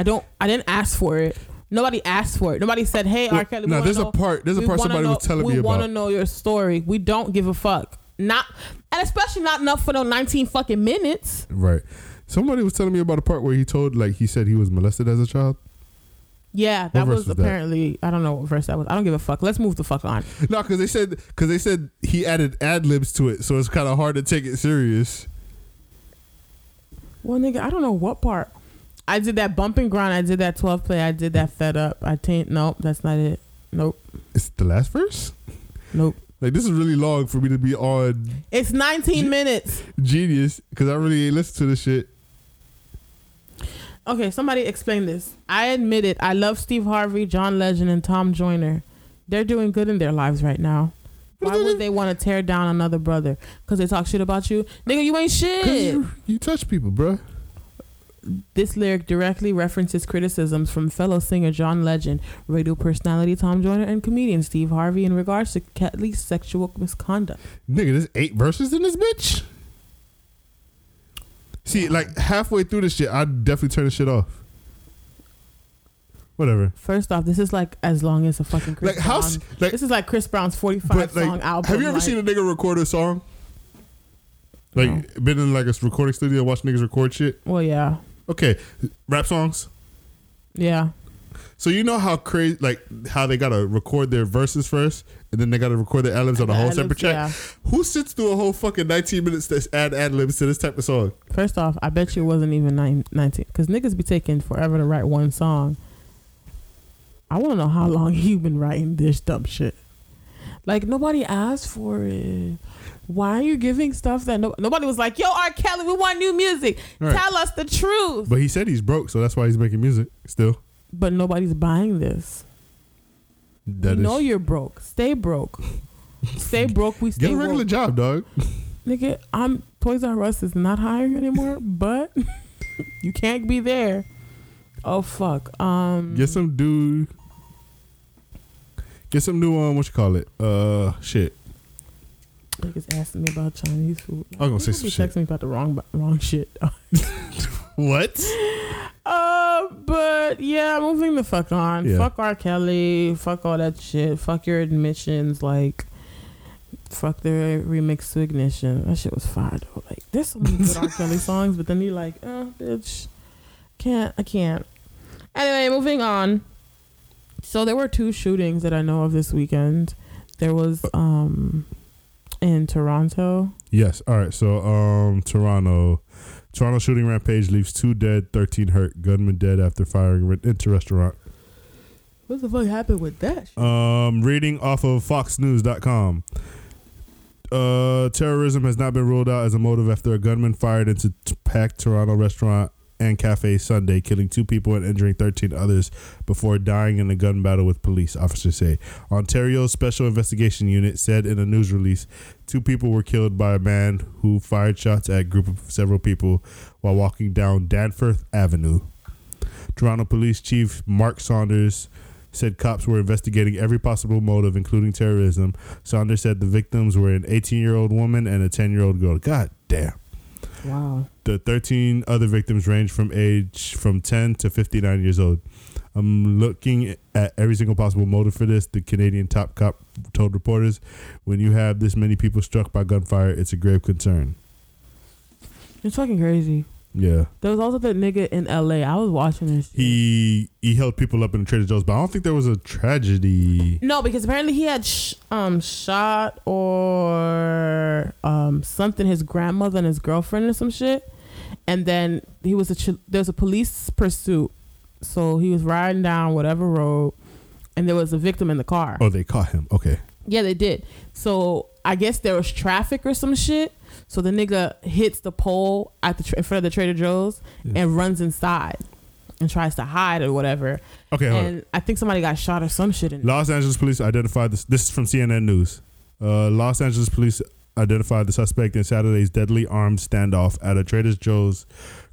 I don't. I didn't ask for it. Nobody asked for it. Nobody said, "Hey, R. Well, Kelly." we no, there's a part- there's a part somebody know, was telling me about. we want to know your story. We don't give a fuck. Not, and especially not enough for no 19 fucking minutes. right. Somebody was telling me about a part where he told, like, he said he was molested as a child. Yeah, that was, was that? apparently. I don't know what verse that was. I don't give a fuck. Let's move the fuck on. No, because they said because they said he added ad libs to it, so it's kind of hard to take it serious. Well, nigga, I don't know what part. I did that bump and grind. I did that 12 play. I did that fed up. I taint. Nope, that's not it. Nope, It's the last verse. nope. Like this is really long for me to be on It's 19 minutes. Genius because I really ain't listened to this shit. Okay, somebody explain this. I admit it. I love Steve Harvey, John Legend, and Tom Joyner. They're doing good in their lives right now. Why would they want to tear down another brother? Because they talk shit about you? Nigga, you ain't shit. You, you touch people, bruh. This lyric directly references criticisms from fellow singer John Legend, radio personality Tom Joyner, and comedian Steve Harvey in regards to Kelly's sexual misconduct. Nigga, there's eight verses in this bitch. See, like halfway through this shit, I'd definitely turn this shit off. Whatever. First off, this is like as long as a fucking Chris Like how? Brown. Like, this is like Chris Brown's 45 but song like, album. have you ever like- seen a nigga record a song? Like, been in like a recording studio, and watch niggas record shit. Well, yeah. Okay, rap songs. Yeah. So you know how crazy, like how they gotta record their verses first, and then they gotta record their ad libs on a whole ad-libs, separate track. yeah. Who sits through a whole fucking nineteen minutes to add ad libs to this type of song? First off, I bet you it wasn't even nine, 19. Because niggas be taking forever to write one song. I want to know how long (laughs) you've been writing this dumb shit. Like, nobody asked for it. Why are you giving stuff that no, nobody was like, yo, R. Kelly, we want new music. Right. Tell us the truth. But he said he's broke, so that's why he's making music still. But nobody's buying this. That we know you're broke. Stay broke. Stay (laughs) broke. We stay get a regular woke. job, dog. Nigga, I'm Toys R Us is not hiring anymore, (laughs) but (laughs) you can't be there. Oh fuck. Um Get some dude. Get some new um, what you call it? Uh, shit. Niggas asking me about Chinese food. I'm gonna say some shit. texting me about the wrong wrong shit. (laughs) What? uh but yeah, moving the fuck on. Yeah. Fuck R. Kelly, fuck all that shit. Fuck your admissions, like fuck the remix to ignition. That shit was fire though. Like there's so many good R. (laughs) Kelly songs, but then you're like, oh bitch. Can't I can't. Anyway, moving on. So there were two shootings that I know of this weekend. There was um in Toronto. Yes. All right. So, um, Toronto, Toronto shooting rampage leaves two dead, thirteen hurt. Gunman dead after firing into restaurant. What the fuck happened with that? shit? Um, reading off of FoxNews.com. Uh, terrorism has not been ruled out as a motive after a gunman fired into t- packed Toronto restaurant and cafe Sunday, killing two people and injuring 13 others before dying in a gun battle with police, officers say. Ontario's Special Investigation Unit said in a news release two people were killed by a man who fired shots at a group of several people while walking down Danforth Avenue. Toronto Police Chief Mark Saunders said cops were investigating every possible motive, including terrorism. Saunders said the victims were an 18 year old woman and a 10 year old girl. God damn. Wow. The 13 other victims range from age from 10 to 59 years old. I'm looking at every single possible motive for this. The Canadian top cop told reporters, "When you have this many people struck by gunfire, it's a grave concern." It's fucking crazy. Yeah, There was also that nigga in LA. I was watching this. he he held people up in the Trader Joe's, but I don't think there was a tragedy. No, because apparently he had sh- um shot or um something his grandmother and his girlfriend or some shit, and then he was a ch- there was a police pursuit, so he was riding down whatever road, and there was a victim in the car. Oh, they caught him. Okay. Yeah, they did. So I guess there was traffic or some shit. So the nigga hits the pole at the tra- in front of the Trader Joe's Yeah. and runs inside and tries to hide or whatever. Okay. And I think somebody got shot or some shit. In there. Los Angeles police identified this. This is from CNN News. Uh, Los Angeles police identified the suspect in Saturday's deadly armed standoff at a Trader Joe's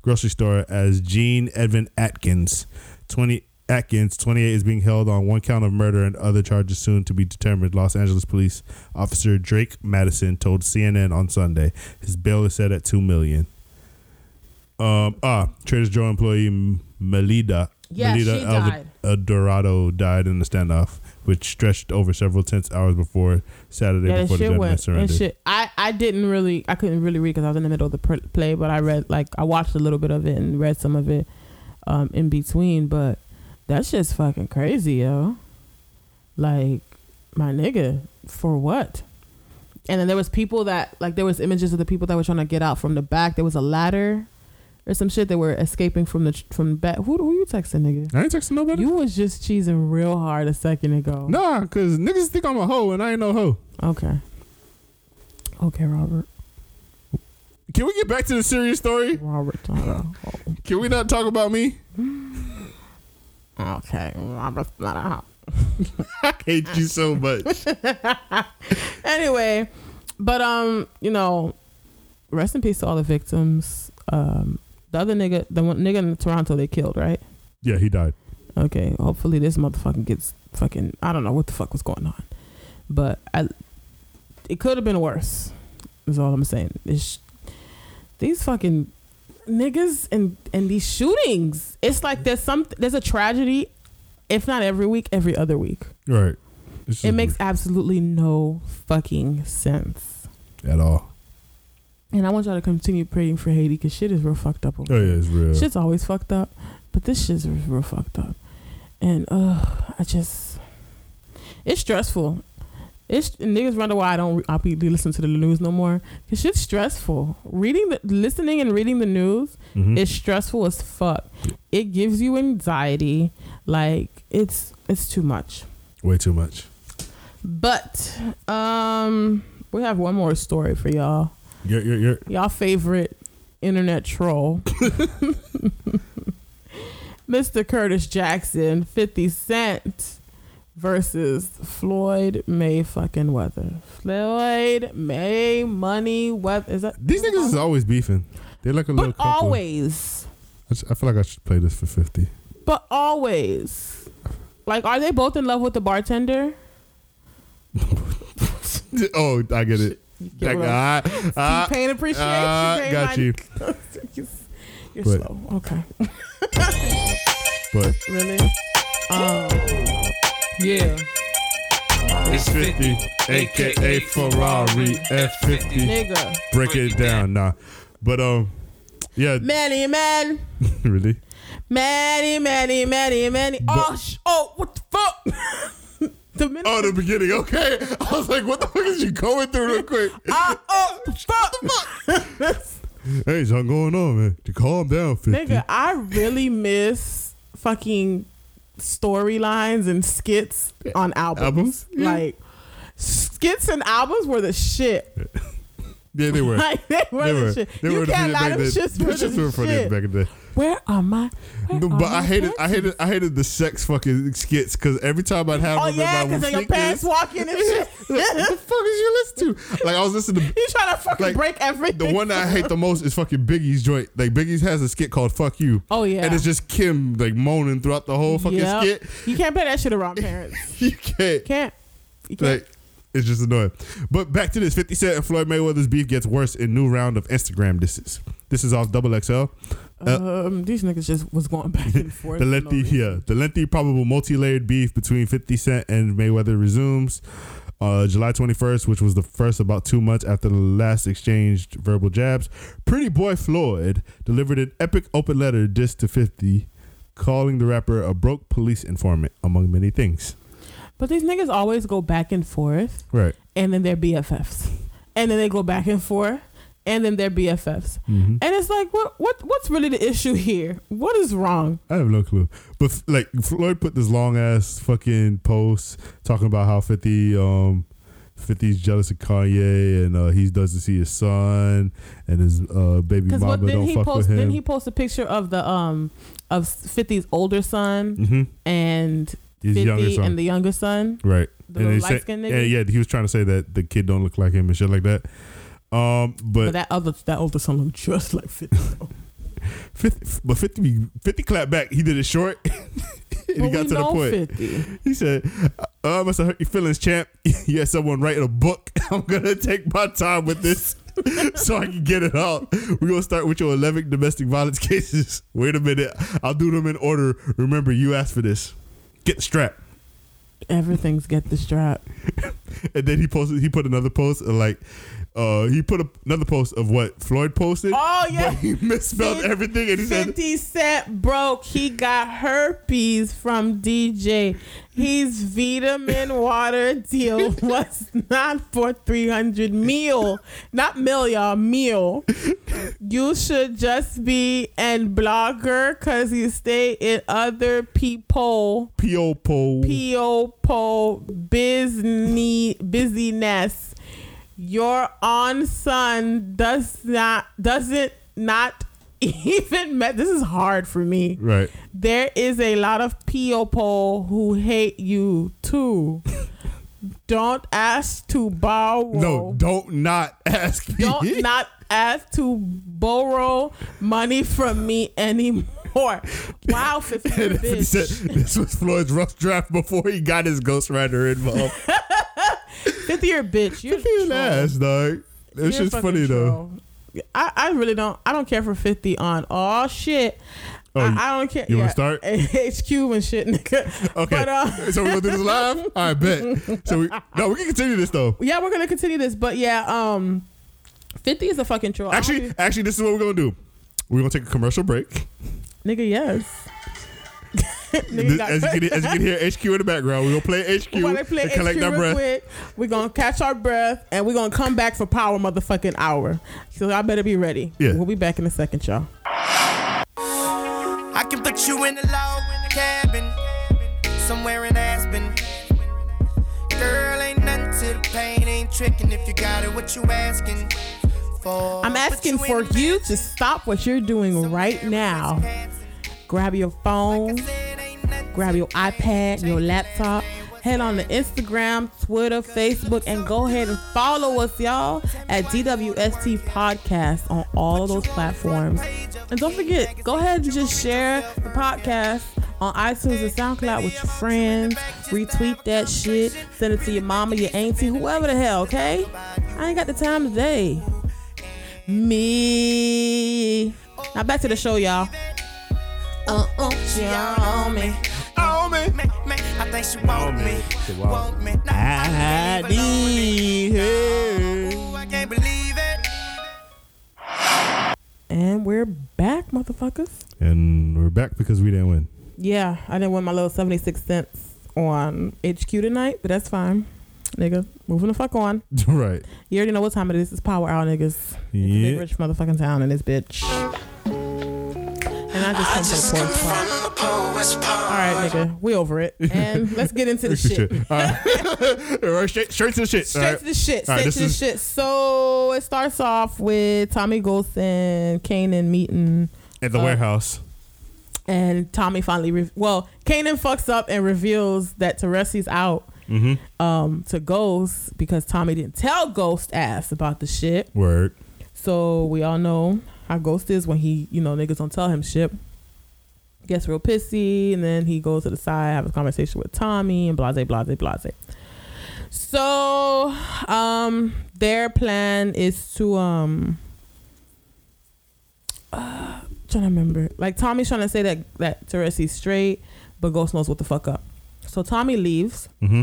grocery store as Gene Evin Atkins, 20, Atkins, 28, is being held on one count of murder and other charges soon to be determined. Los Angeles police officer Drake Madison told CNN on Sunday his bail is set at two million. Um, ah, Trader Joe employee Melyda Yeah, Melyda died. Corado died in the standoff, which stretched over several tense hours before Saturday Yeah, before the gunman went. Surrendered. shit, I I didn't really, I couldn't really read because I was in the middle of the play, but I read like I watched a little bit of it and read some of it um, in between. But that's just fucking crazy, yo. Like my nigga, for what? And then there was people that like there was images of the people that were trying to get out from the back. There was a ladder or some shit that were escaping from the from the back. Who who you texting, nigga? I ain't texting nobody. You was just cheesing real hard a second ago. Nah, cause niggas think I'm a hoe and I ain't no hoe. Okay. Okay, Robert. Can we get back to the serious story? Robert. Can we not talk about me? (laughs) okay, a (laughs) hoe. I hate you so much. (laughs) Anyway, but um, you know, rest in peace to all the victims. Um, the other nigga, the one nigga in Toronto, they killed, right? yeah, he died. Okay, hopefully this motherfucker gets fucking. I don't know what the fuck was going on, but I, it could have been worse. Is all I'm saying. It's, these fucking niggas and and these shootings. It's like there's some there's a tragedy, if not every week, every other week. Right. It's It makes absolutely no fucking sense. at all. And I want y'all to continue praying for Haiti because shit is real fucked up. over Oh yeah, it's real. Shit's always fucked up, but this shit's real fucked up. And uh, I just, it's stressful. It's niggas wonder why I don't I be listen to the news no more. Cause shit's stressful. Reading the listening and reading the news Mhm. is stressful as fuck. It gives you anxiety. Like it's it's too much. Way too much. But um, we have one more story for y'all. You're, you're, you're, Y'all favorite internet troll. (laughs) (laughs) Mr. Curtis Jackson, 50 Cent versus Floyd May fucking Weather. Floyd May Money Weather. Is that these niggas is always beefing. They're like a little But always. I, s- I feel like I should play this for fifty. But always. Like, are they both in love with the bartender? (laughs) oh, I get it. get what ah, (laughs) ah, T-Pain appreciation. Pain got you. (laughs) You're But- slow. Okay. But Really? Um, Yeah. it's fifty, aka Ferrari F fifty. nigga. Break it down, nah. But um, yeah, (laughs) Manny, man. really. Manny, Manny, Manny, Manny. Oh, sh- oh, what the fuck? (laughs) the minute. Oh, the beginning. Okay, (laughs) I was like, what the fuck is you going through real quick? Ah, oh, fuck. Hey, something going on, man. To calm down, fifty. Nigga, I really miss fucking storylines and skits on albums. Albums? Yeah. Like, skits and albums were the shit. (laughs) Yeah, they were. Like, they were They the were. shit. They you were can't shit lie, them shits were the shit. back in the day. Where are my? where No, but I hated, I hated, I hated the sex fucking skits because every time I'd have Oh them yeah, because your pants walking and shit. (laughs) what the fuck is you listen to? Like I was listening to (laughs) You trying to fucking Like, break everything. the one that I hate the most is fucking Biggie's joint. Like Biggie's has a skit called "Fuck You." Oh yeah, and it's just Kim like moaning throughout the whole fucking Yep. skit. You can't play that shit around (laughs) parents. You can't. Can't. You can't. Like, it's just annoying. But back to this 50 Cent and Floyd Mayweather's beef gets worse in new round of Instagram disses. This is off Double XL. Um, these niggas just was going back and (laughs) forth. The no lengthy, reason. yeah, the lengthy, probable multi-layered beef between 50 Cent and Mayweather resumes. Uh, July 21st, which was the first about two months after the last exchanged verbal jabs. Pretty Boy Floyd delivered an epic open letter diss to 50, calling the rapper a broke police informant, among many things. But these niggas always go back and forth, Right. and then they're BFFs, and then they go back and forth, and then they're BFFs, Mm-hmm. and it's like, what, what, what's really the issue here? What is wrong? I have no clue. But like Floyd put this long ass fucking post talking about how 50 um 50's jealous of Kanye and uh, he doesn't see his son and his uh, baby mama what don't he fuck post? with him. Didn't he post a picture of the um of 50's older son mm-hmm. and His 50 younger son. and the younger son? right. The And said- light-skinned nigga? and yeah, he was trying to say that the kid don't look like him and shit like that. Um, But but that other that older son looked just like 50. (laughs) 50, but 50, 50 clapped back. He did it short. (laughs) and he got to the point. 50. He said, "Uh, I must have hurt your feelings, champ. (laughs) You had someone writing a book. I'm gonna take my time with this." so I can get it out. We're gonna start with your 11 domestic violence cases. Wait a minute, I'll do them in order. Remember, you asked for this. Get the strap. Everything's get the strap. And then he posted. He put another post like, uh, he put a, another post of what Floyd posted. Oh, yeah. but he (laughs) misspelled Fif- everything, and he said, 50 Cent broke. He got herpes from DJ. His vitamin water deal (laughs) was not for 300 meal. Not mil, y'all. Meal. You should just be an blogger because you stay in other people. "P.O. Pole." P.O. busy busyness. Your on son does not doesn't not (laughs) even met. This is hard for me. right. There is a lot of people who hate you too. Don't ask to borrow. No, don't not ask. Don't (laughs) not ask to borrow money from me anymore. Wow, 50 And he said this was Floyd's rough draft before he got his ghostwriter involved. (laughs) (laughs) 50 year bitch. You're He an troll. ass, dog. It's just funny though. I, I really don't. I don't care for 50 on all shit. Oh, I, I don't care. you wanna yeah, start? (laughs) HQ and shit, nigga. (laughs) Okay, But, uh, so we're gonna do this live. I bet. So we no, we can continue this though. yeah, we're gonna continue this, but yeah, um, 50 is a fucking troll. Actually, actually, this is what we're gonna do. We're gonna take a commercial break. nigga, yes. (laughs) nigga, This- as you can as you can hear HQ in the background, we're gonna play HQ While they play and HQ collect our breath. quick, we're gonna catch our breath and we're gonna come back for power motherfucking hour. So I better be ready. Yeah. We'll be back in a second, y'all. I can put you in a log cabin somewhere in Aspen. Girl, ain't nothing to the pain, ain't tricking if you got it. What you asking for? I'm asking for you to stop what you're doing right now. Grab your phone, grab your iPad, your laptop, head on to Instagram, Twitter, Facebook, and go ahead and follow us, y'all, at DWST Podcast on all of those platforms. And don't forget, go ahead and just share the podcast on iTunes and SoundCloud with your friends. Retweet that shit. Send it to your mama, your auntie, whoever the hell, okay? I ain't got the time today. Me. Now back to the show, y'all. Uh uh, she on me. Oh man, Me, me, I think she want me, She want want me. Nah, I need her. Ooh, I can't believe it. And we're back, motherfuckers. And we're back because we didn't win. Yeah, I didn't win my little 76 cents on HQ tonight, but that's fine. Nigga, moving the fuck on. (laughs) right. You already know what time it is. It's power hour, niggas. Big Yeah. rich motherfucking town in this bitch. And I just come to the porch part. All right, nigga, we over it. And let's get into the shit. All right. (laughs) All right, straight, straight to the shit. Straight All right. to the shit. Straight this to the is- shit. So it starts off with Tommy Ghost and Kanan meeting, At the Uh, warehouse. and Tommy finally, re- well, Kanan fucks up and reveals that Teresi's out Mm-hmm. um, to Ghost because Tommy didn't tell Ghost ass about the shit. Word. So we all know how Ghost is when he, you know, niggas don't tell him shit. Gets real pissy, and then he goes to the side, have a conversation with Tommy, and blase, blase, blase. So, um, their plan is to um, (sighs) uh, trying to remember. Like Tommy's trying to say that that Teresi's straight, but Ghost knows what the fuck up. So Tommy leaves, Mm-hmm.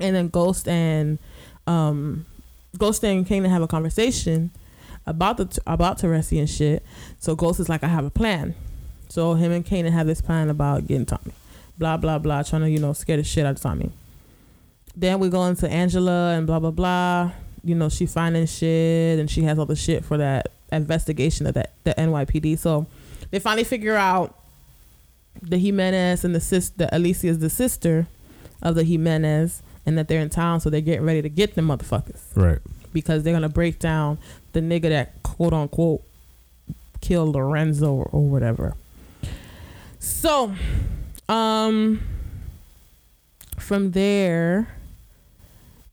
and then Ghost and um, Ghost and Kanan have a conversation about the about Teresi and shit. So Ghost is like, I have a plan. So him and Kanan have this plan about getting Tommy. Blah blah blah, trying to you know scare the shit out of Tommy. Then we go into Angela and blah blah blah. You know she finding shit and she has all the shit for that investigation of that the NYPD. So they finally figure out the Jimenez and the sis the Alicia is the sister of the Jimenez and that they're in town, so they're getting ready to get them motherfuckers Right. Because they're gonna break down the nigga that quote unquote killed Lorenzo or, or whatever. So, um, from there,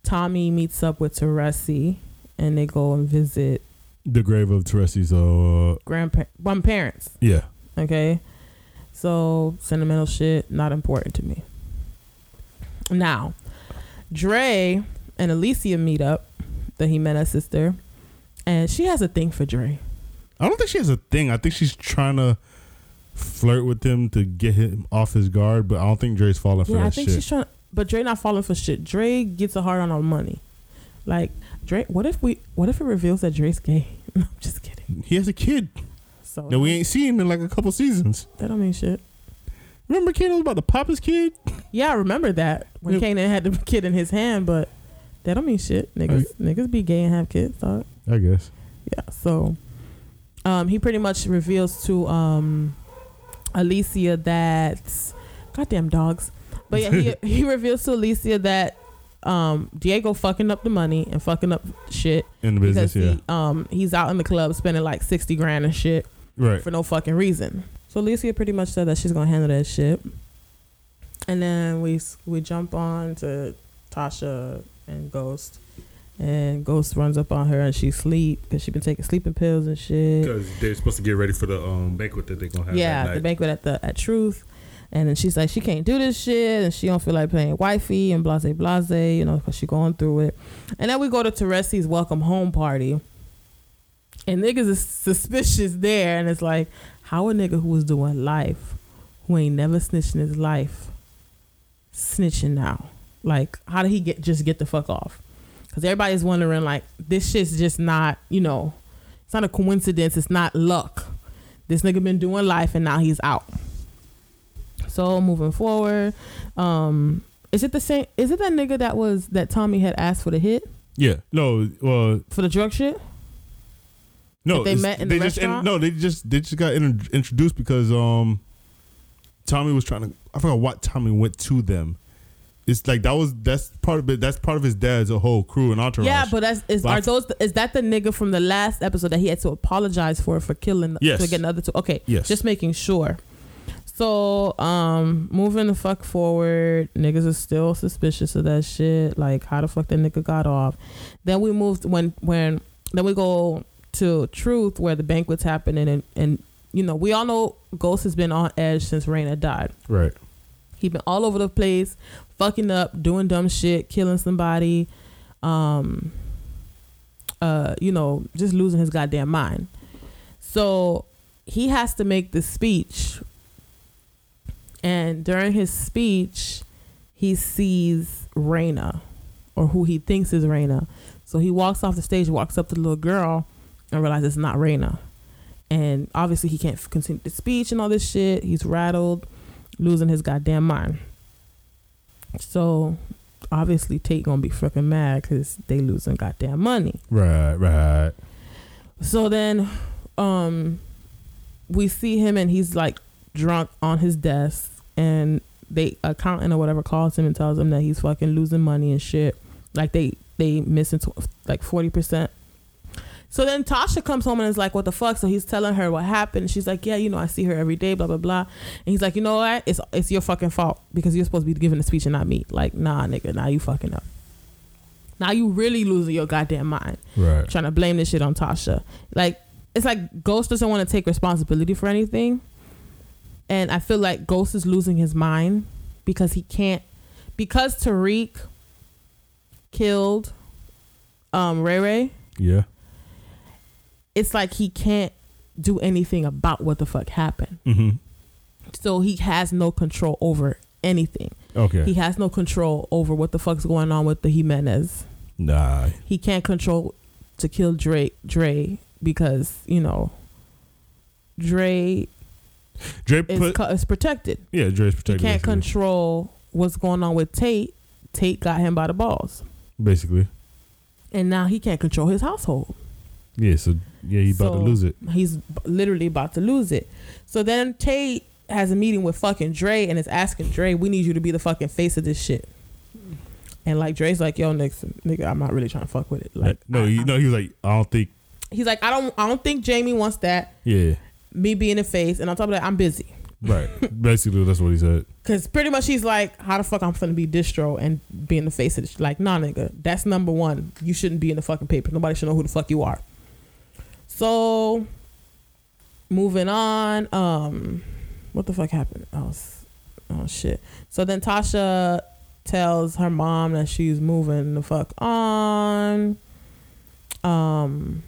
Tommy meets up with Teresi and they go and visit The grave of Teresi's. Uh, grandparents, parents. yeah. Okay. So sentimental shit not important to me. Now, Dre and Alicia meet up, the Jimenez sister, and she has a thing for Dre. I don't think she has a thing. I think she's trying to flirt with him to get him off his guard, but I don't think Dre's falling for Yeah, I think shit. she's trying, but Dre not falling for shit. Dre gets a hard on on money. Like Dre, what if we? What if it reveals that Dre's gay? (laughs) I'm just kidding. he has a kid So that we ain't seen in like a couple seasons. that don't mean shit. Remember Kanan was about to pop his kid? Yeah, I remember that when Yep. Kanan had the kid in his hand, but that don't mean shit. Niggas, niggas be gay and have kids, dog. I guess. Yeah. So, um, he pretty much reveals to um, Alicia that, goddamn dogs. But yeah, he (laughs) he reveals to Alicia that um Diego fucking up the money and fucking up shit In the because business, yeah. he um he's out in the club spending like sixty grand and shit Right. for no fucking reason. So Alicia pretty much said that she's gonna handle that shit. And then we we jump on to Tasha and Ghost, and Ghost runs up on her and she sleep because she been taking sleeping pills and shit. Because they're supposed to get ready for the um, banquet that they're gonna have. Yeah, the banquet at the at Truth. And then she's like, she can't do this shit, and she don't feel like playing wifey and blase blase, you know, because she going through it. And then we go to Teresi's welcome home party, and niggas is suspicious there, and it's like, how a nigga who was doing life, who ain't never snitched in his life, snitching now? Like, how did he get just get the fuck off? Because everybody's wondering, like, this shit's just not, you know, it's not a coincidence. It's not luck. This nigga been doing life and now he's out. So moving forward, um, is it the same? Is it that nigga that was that Tommy had asked for the hit Yeah. No. Well, for the drug shit? no. That they met in the just restaurant? no. They just they just got in, introduced because um, Tommy was trying to. I forgot what Tommy went to them. It's like that was that's part of it. That's part of his dad's a whole crew and entourage. Yeah, but that's is are those is that the nigga from the last episode that he had to apologize for for killing Yes. to get another two? Okay, Yes. just making sure. So, um, moving the fuck forward, niggas are still suspicious of that shit. Like, how the fuck that nigga got off? Then we moved when when then we go to Truth where the banquet's happening and and you know we all know Ghost has been on edge since Raina died. right. He's been all over the place, fucking up, doing dumb shit, killing somebody, um, uh, you know, just losing his goddamn mind. So he has to make this speech, and during his speech, he sees Raina, or who he thinks is Raina. So he walks off the stage, walks up to the little girl, and realizes it's not Raina. And obviously, he can't continue the speech and all this shit. He's rattled losing his goddamn mind. So obviously Tate gonna be freaking mad because they losing goddamn money. Right. Right. So then, um, we see him and he's like drunk on his desk, and they accountant or whatever calls him and tells him that he's fucking losing money and shit. Like they they missing tw- like forty percent. So then Tasha comes home and is like, "What the fuck?" So he's telling her what happened. She's like, "Yeah, you know, I see her every day, blah blah blah." And he's like, "You know what? It's it's your fucking fault because you're supposed to be giving the speech and not me." Like, nah, nigga, now you fucking up. Now you really losing your goddamn mind Right. trying to blame this shit on Tasha. Like it's like Ghost doesn't want to take responsibility for anything. And I feel like Ghost is losing his mind because he can't because Tariq killed um Ray Ray, Yeah. It's like he can't do anything about what the fuck happened. Mm-hmm. So he has no control over anything. Okay. He has no control over what the fuck's going on with the Jimenez. nah. he can't control to kill Dre Dre because you know Dre Dre is, put. co- is protected. yeah. Dre's He can't basically. control what's going on with Tate. Tate got him by the balls, Basically. and now he can't control his household. Yeah. So yeah, he about to lose it. He's literally about to lose it. So then Tate has a meeting with fucking Dre and is asking Dre, "We need you to be the fucking face of this shit." And like Dre's like, "Yo, nigga, nigga, I'm not really trying to fuck with it." Like, no, I- he, I- no, he was like, I don't think. he's like, "I don't, I don't think Jamie wants that." Yeah. me being the face, and on top of that, I'm busy. Right. Basically, that's what he said. (laughs) Cause pretty much he's like, how the fuck I'm finna be distro and be in the face of this? Like, nah, nigga, that's number one. You shouldn't be in the fucking paper. Nobody should know who the fuck you are. So, moving on. Um, what the fuck happened? Oh, oh shit. So then Tasha tells her mom that she's moving the fuck on. Um,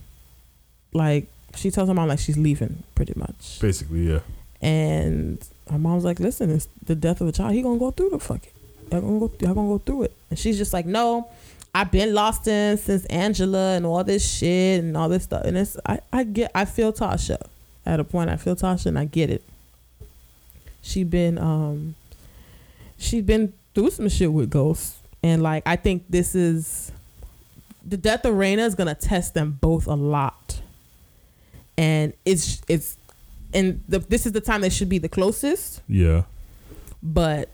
like she tells her mom like she's leaving, pretty much. Basically, yeah. And her mom's like, "Listen, it's the death of a child. He gonna go through the fuck it. Y'all gonna go. Y'all gonna go through it." And she's just like, "No, I've been lost in since Angela and all this shit and all this stuff." And it's I I get I feel Tasha at a point. I feel Tasha and I get it. She been um she's been through some shit with ghosts and like I think this is the death of Raina is gonna test them both a lot. And it's it's and the, this is the time they should be the closest, Yeah. but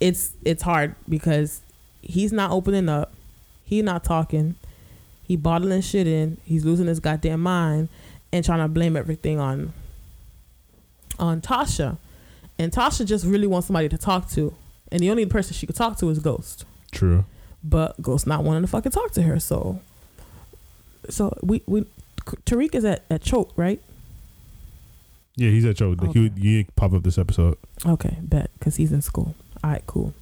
it's it's hard because he's not opening up, he's not talking, he bottling shit in, he's losing his goddamn mind, and trying to blame everything on on Tasha, and Tasha just really wants somebody to talk to, and the only person she could talk to is Ghost, True. but Ghost not wanting to fucking talk to her, so so we we Tariq is at at choke right. Yeah, he's at choke. Okay. He, he pop up this episode. Okay, bet because he's in school. All right, cool.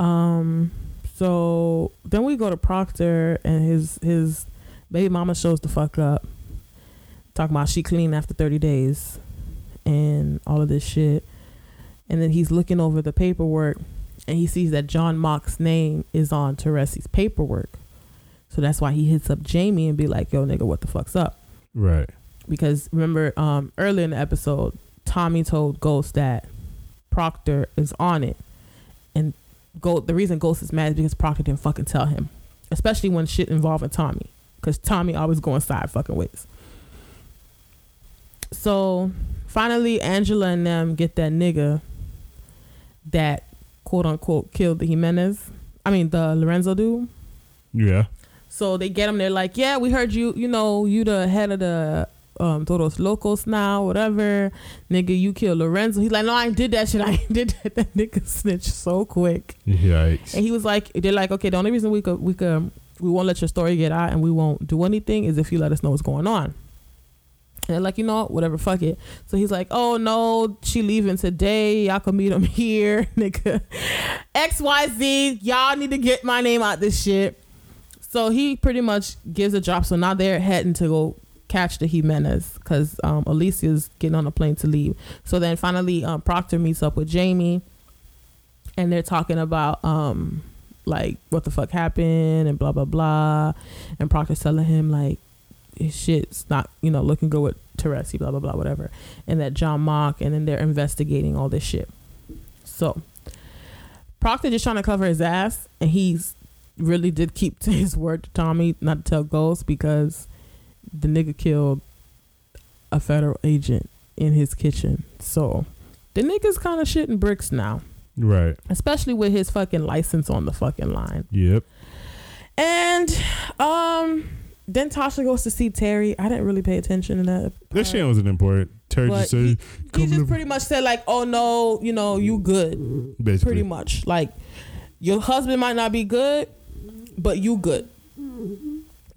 Um, so then we go to Proctor and his his baby mama shows the fuck up, talking about she clean after thirty days, and all of this shit, and then he's looking over the paperwork, and he sees that John Mock's name is on Teresi's paperwork, so that's why he hits up Jamie and be like, "Yo, nigga, what the fuck's up?" Right. because remember um earlier in the episode tommy told ghost that proctor is on it Ghost, the reason ghost is mad is because proctor didn't fucking tell him especially when shit involving tommy because tommy always going side fucking ways so finally angela and them get that nigga that quote unquote killed the jimenez i mean the lorenzo dude Yeah. so they get him. They're like, "Yeah, we heard you. You know, you the head of the um Todos Locos now, whatever. Nigga, you killed Lorenzo." He's like, "No, I did that shit. (laughs) I did that." That nigga snitched so quick. Yikes. And he was like, "They're like, okay, the only reason we could we could we won't let your story get out and we won't do anything is if you let us know what's going on." And they're like, you know, what? whatever, fuck it. So he's like, oh no, she leaving today. Y'all can meet him (laughs) here, nigga. X Y Z. Y'all need to get my name out this shit. So he pretty much gives a drop. So now they're heading to go catch the Jimenez because um, Alicia's getting on a plane to leave. So then finally, um, Proctor meets up with Jamie, and they're talking about um, like what the fuck happened and blah blah blah. And Proctor's telling him like his shit's not you know looking good with Teresi, blah blah blah, whatever. And that John Mock, and then they're investigating all this shit. So Proctor just trying to cover his ass, and he's really did keep (laughs) to his word to Tommy not to tell Ghost because the nigga killed a federal agent in his kitchen. So the nigga's kind of shitting bricks now, Right. especially with his fucking license on the fucking line. Yep. And um, then Tasha goes to see Terry. I didn't really pay attention to that. This shit wasn't important. Terry just said, he, he just pretty much said like, "Oh no, you know, you good." basically. Pretty much like your husband might not be good, but you good.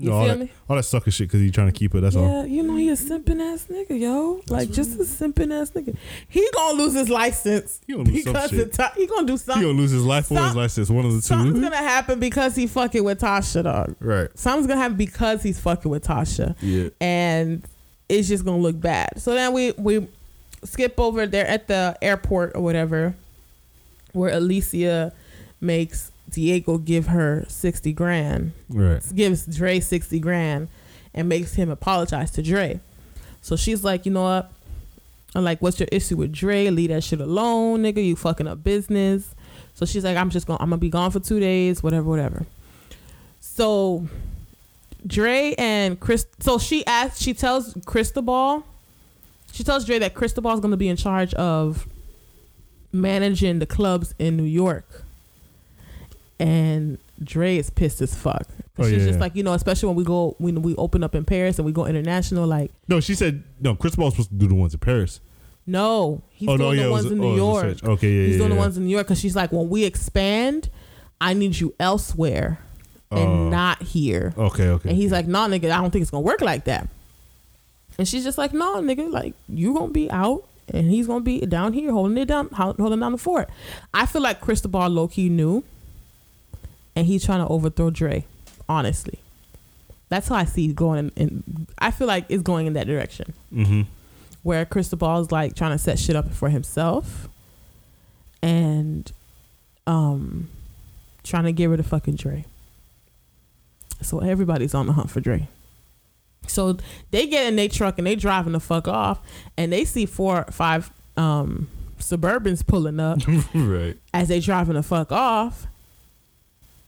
You No, all, that, all that sucker shit because he's trying to keep it. That's all. Yeah, you know he a simping ass nigga, yo. Like just a simping ass nigga. He gonna lose his license He gonna lose some shit. he gonna do something. He gonna lose his life or his Some- license. One of the two. Something's gonna happen because he fucking with Tasha, dog. Right. Something's gonna happen because he's fucking with Tasha. Yeah. and it's just gonna look bad. So then we we skip over there at the airport or whatever, where Alicia makes Diego give her sixty grand, Right. gives Dre sixty grand, and makes him apologize to Dre. So she's like, you know what? I'm like, what's your issue with Dre? Leave that shit alone, nigga. You fucking up business. So she's like, I'm just gonna I'm gonna be gone for two days, whatever, whatever. So Dre and Chris. So she asks. She tells Cristobal. She tells Dre that Cristobal is going to be in charge of managing the clubs in New York. And Dre is pissed as fuck. Oh, she's yeah, just yeah. like you know, especially when we go when we open up in Paris and we go international. Like, No, she said no. Cristobal's supposed to do the ones in Paris. no, he's oh doing no, yeah, the it ones oh, was, in oh, New a York. Okay, yeah, He's yeah, doing the ones in New York because she's like, when we expand, I need you elsewhere and Oh. not here. Okay, okay. And he's like, nah, nigga, I don't think it's gonna work like that. And she's just like, no, nigga, like you gonna be out and he's gonna be down here holding it down, holding down the fort. I feel like Cristobal low key knew, and he's trying to overthrow Dre. Honestly, that's how I see it going. In, in I feel like it's going in that direction Mm-hmm. where Cristobal is like trying to set shit up for himself, and um, trying to get rid of fucking Dre. So everybody's on the hunt for Dre. So they get in their truck and they driving the fuck off, and they see four, five um, Suburbans pulling up (laughs) right. as they driving the fuck off,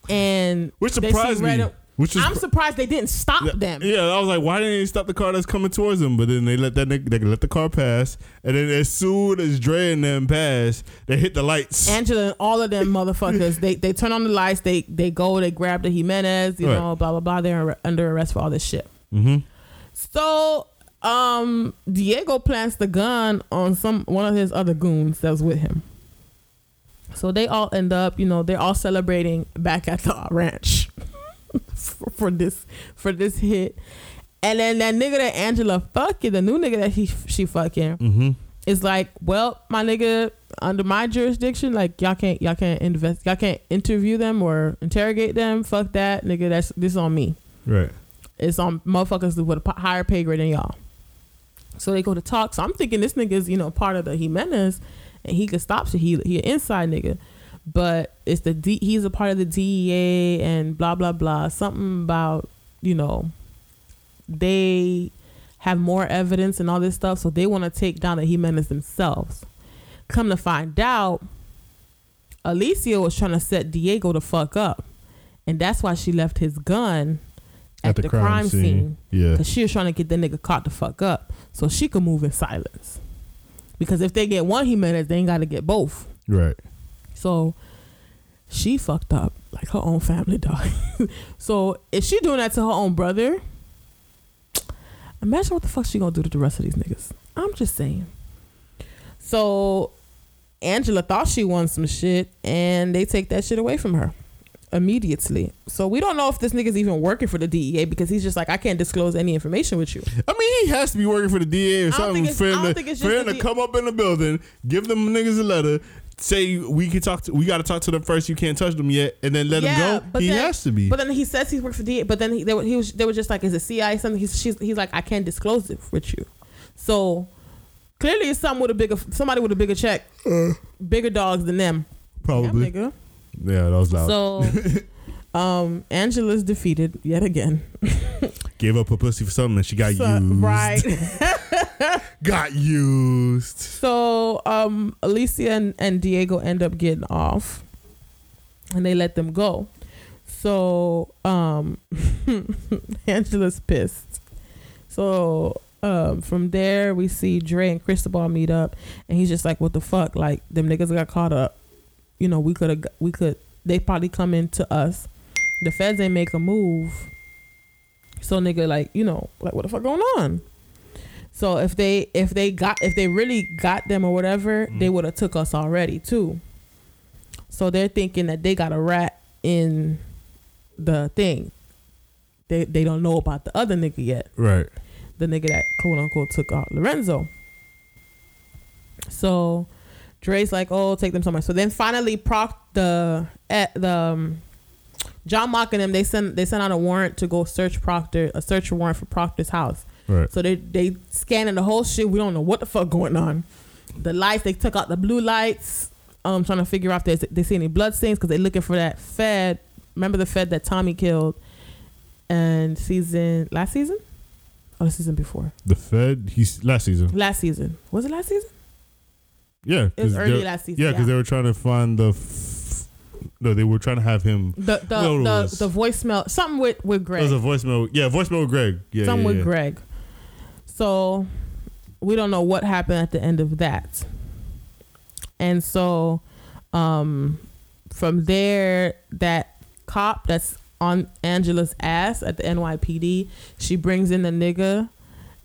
and Which surprised me. red- Which is I'm surprised they didn't stop them. Yeah, I was like, why didn't they stop the car that's coming towards them? But then they let that nigga, they let the car pass, and then as soon as Dre and them pass, they hit the lights. Angela and all of them (laughs) motherfuckers, they they turn on the lights, they they go, they grab the Jimenez, you Right. know, blah blah blah. They're under arrest for all this shit. mm-hmm. So, um, Diego plants the gun on some one of his other goons that was with him. So they all end up, you know, they're all celebrating back at the ranch for, (laughs) for this for this hit. And then that nigga that Angela fucking, the new nigga that he she fucking, Mm-hmm. is like, well, my nigga, under my jurisdiction, like y'all can't y'all can't invest y'all can't interview them or interrogate them. Fuck that, nigga. That's this is on me. Right. It's on motherfuckers with a higher pay grade than y'all. So they go to talk. So I'm thinking this nigga is you know part of the Jimenez, and he could stop shit. He he an inside nigga, but it's the D, he's a part of the DEA and blah blah blah. Something about you know they have more evidence and all this stuff, so they want to take down the Jimenez themselves. Come to find out, Alicia was trying to set Diego the fuck up, and that's why she left his gun at, the, crime, scene. Yeah. Because she was trying to get the nigga caught the fuck up so she could move in silence. Because if they get one Jimenez, they ain't got to get both. Right. So she fucked up like her own family dog. (laughs) so if she doing that to her own brother, imagine what the fuck she gonna do to the rest of these niggas. I'm just saying. So Angela thought she won some shit, and they take that shit away from her immediately. So we don't know if this nigga's even working for the DEA because he's just like, I can't disclose any information with you. I mean, he has to be working for the DA or something for him, to, for him to come up in the building, give them niggas a letter, say we can talk to, we got to talk to them first. You can't touch them yet, and then let them go. He then, has to be. But then he says he's worked for DA. But then he, they, were- he was they were just like, is it CIA something? He's she's, he's like, I can't disclose it with you. So clearly, it's something with a bigger somebody with a bigger check, uh. bigger dogs than them. Probably. Yeah. Yeah, that was loud. So, (laughs) um, Angela's defeated yet again. (laughs) Gave up her pussy for something, and she got So- used. right. (laughs) Got used. So um, Alicia and, and Diego end up getting off, and they let them go. So um, Angela's pissed. So um, from there, we see Dre and Cristobal meet up, and he's just like, "What the fuck? Like them niggas got caught up. You know, we could have, we could. They probably come into us. The feds ain't make a move. So nigga, like you know, like what the fuck going on? So if they if they got if they really got them or whatever, mm-hmm. they would have took us already too. So they're thinking that they got a rat in the thing. They they don't know about the other nigga yet. Right. The nigga that quote unquote took out Lorenzo. So Dre's like, oh, take them somewhere. So then finally, Proc the at the um, John Mock and them they send they sent out a warrant to go search Proctor a search warrant for Proctor's house. Right. So they they scanning the whole shit. We don't know what the fuck going on. The lights they took out the blue lights. Um, trying to figure out if they, they see any blood stains because they're looking for that Fed. Remember the Fed that Tommy killed, and season last season, or the season before? The Fed. He's last season. Last season was it last season? Yeah. It was early last season, Yeah, because yeah. they were trying to find the. F- no, they were trying to have him. The the No, the, the voicemail something with with It Greg. was a voicemail. Yeah, voicemail with Greg. Yeah, something yeah, with yeah. Greg. So we don't know what happened at the end of that. And so um from there that cop that's on Angela's ass at the NYPD, she brings in the nigga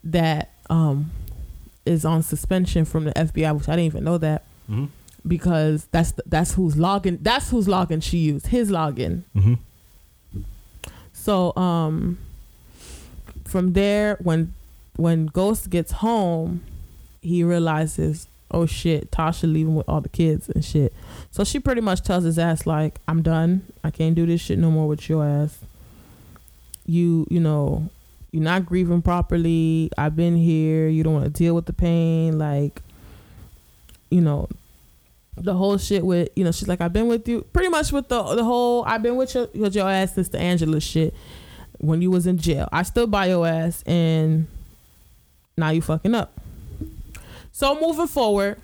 that um is on suspension from the FBI, which I didn't even know that Mhm. because that's that's whose login that's whose login she used, his login. Mm-hmm. So um, from there, when when Ghost gets home, he realizes, oh shit, Tasha leaving with all the kids and shit. So she pretty much tells his ass like, I'm done. I can't do this shit no more with your ass. You, you know, you're not grieving properly. I've been here. You don't want to deal with the pain. Like, you know, the whole shit with, you know, she's like, I've been with you. Pretty much with the the whole, I've been with your, with your ass since the Angela shit when you was in jail. I stood by your ass and now you fucking up. So moving forward,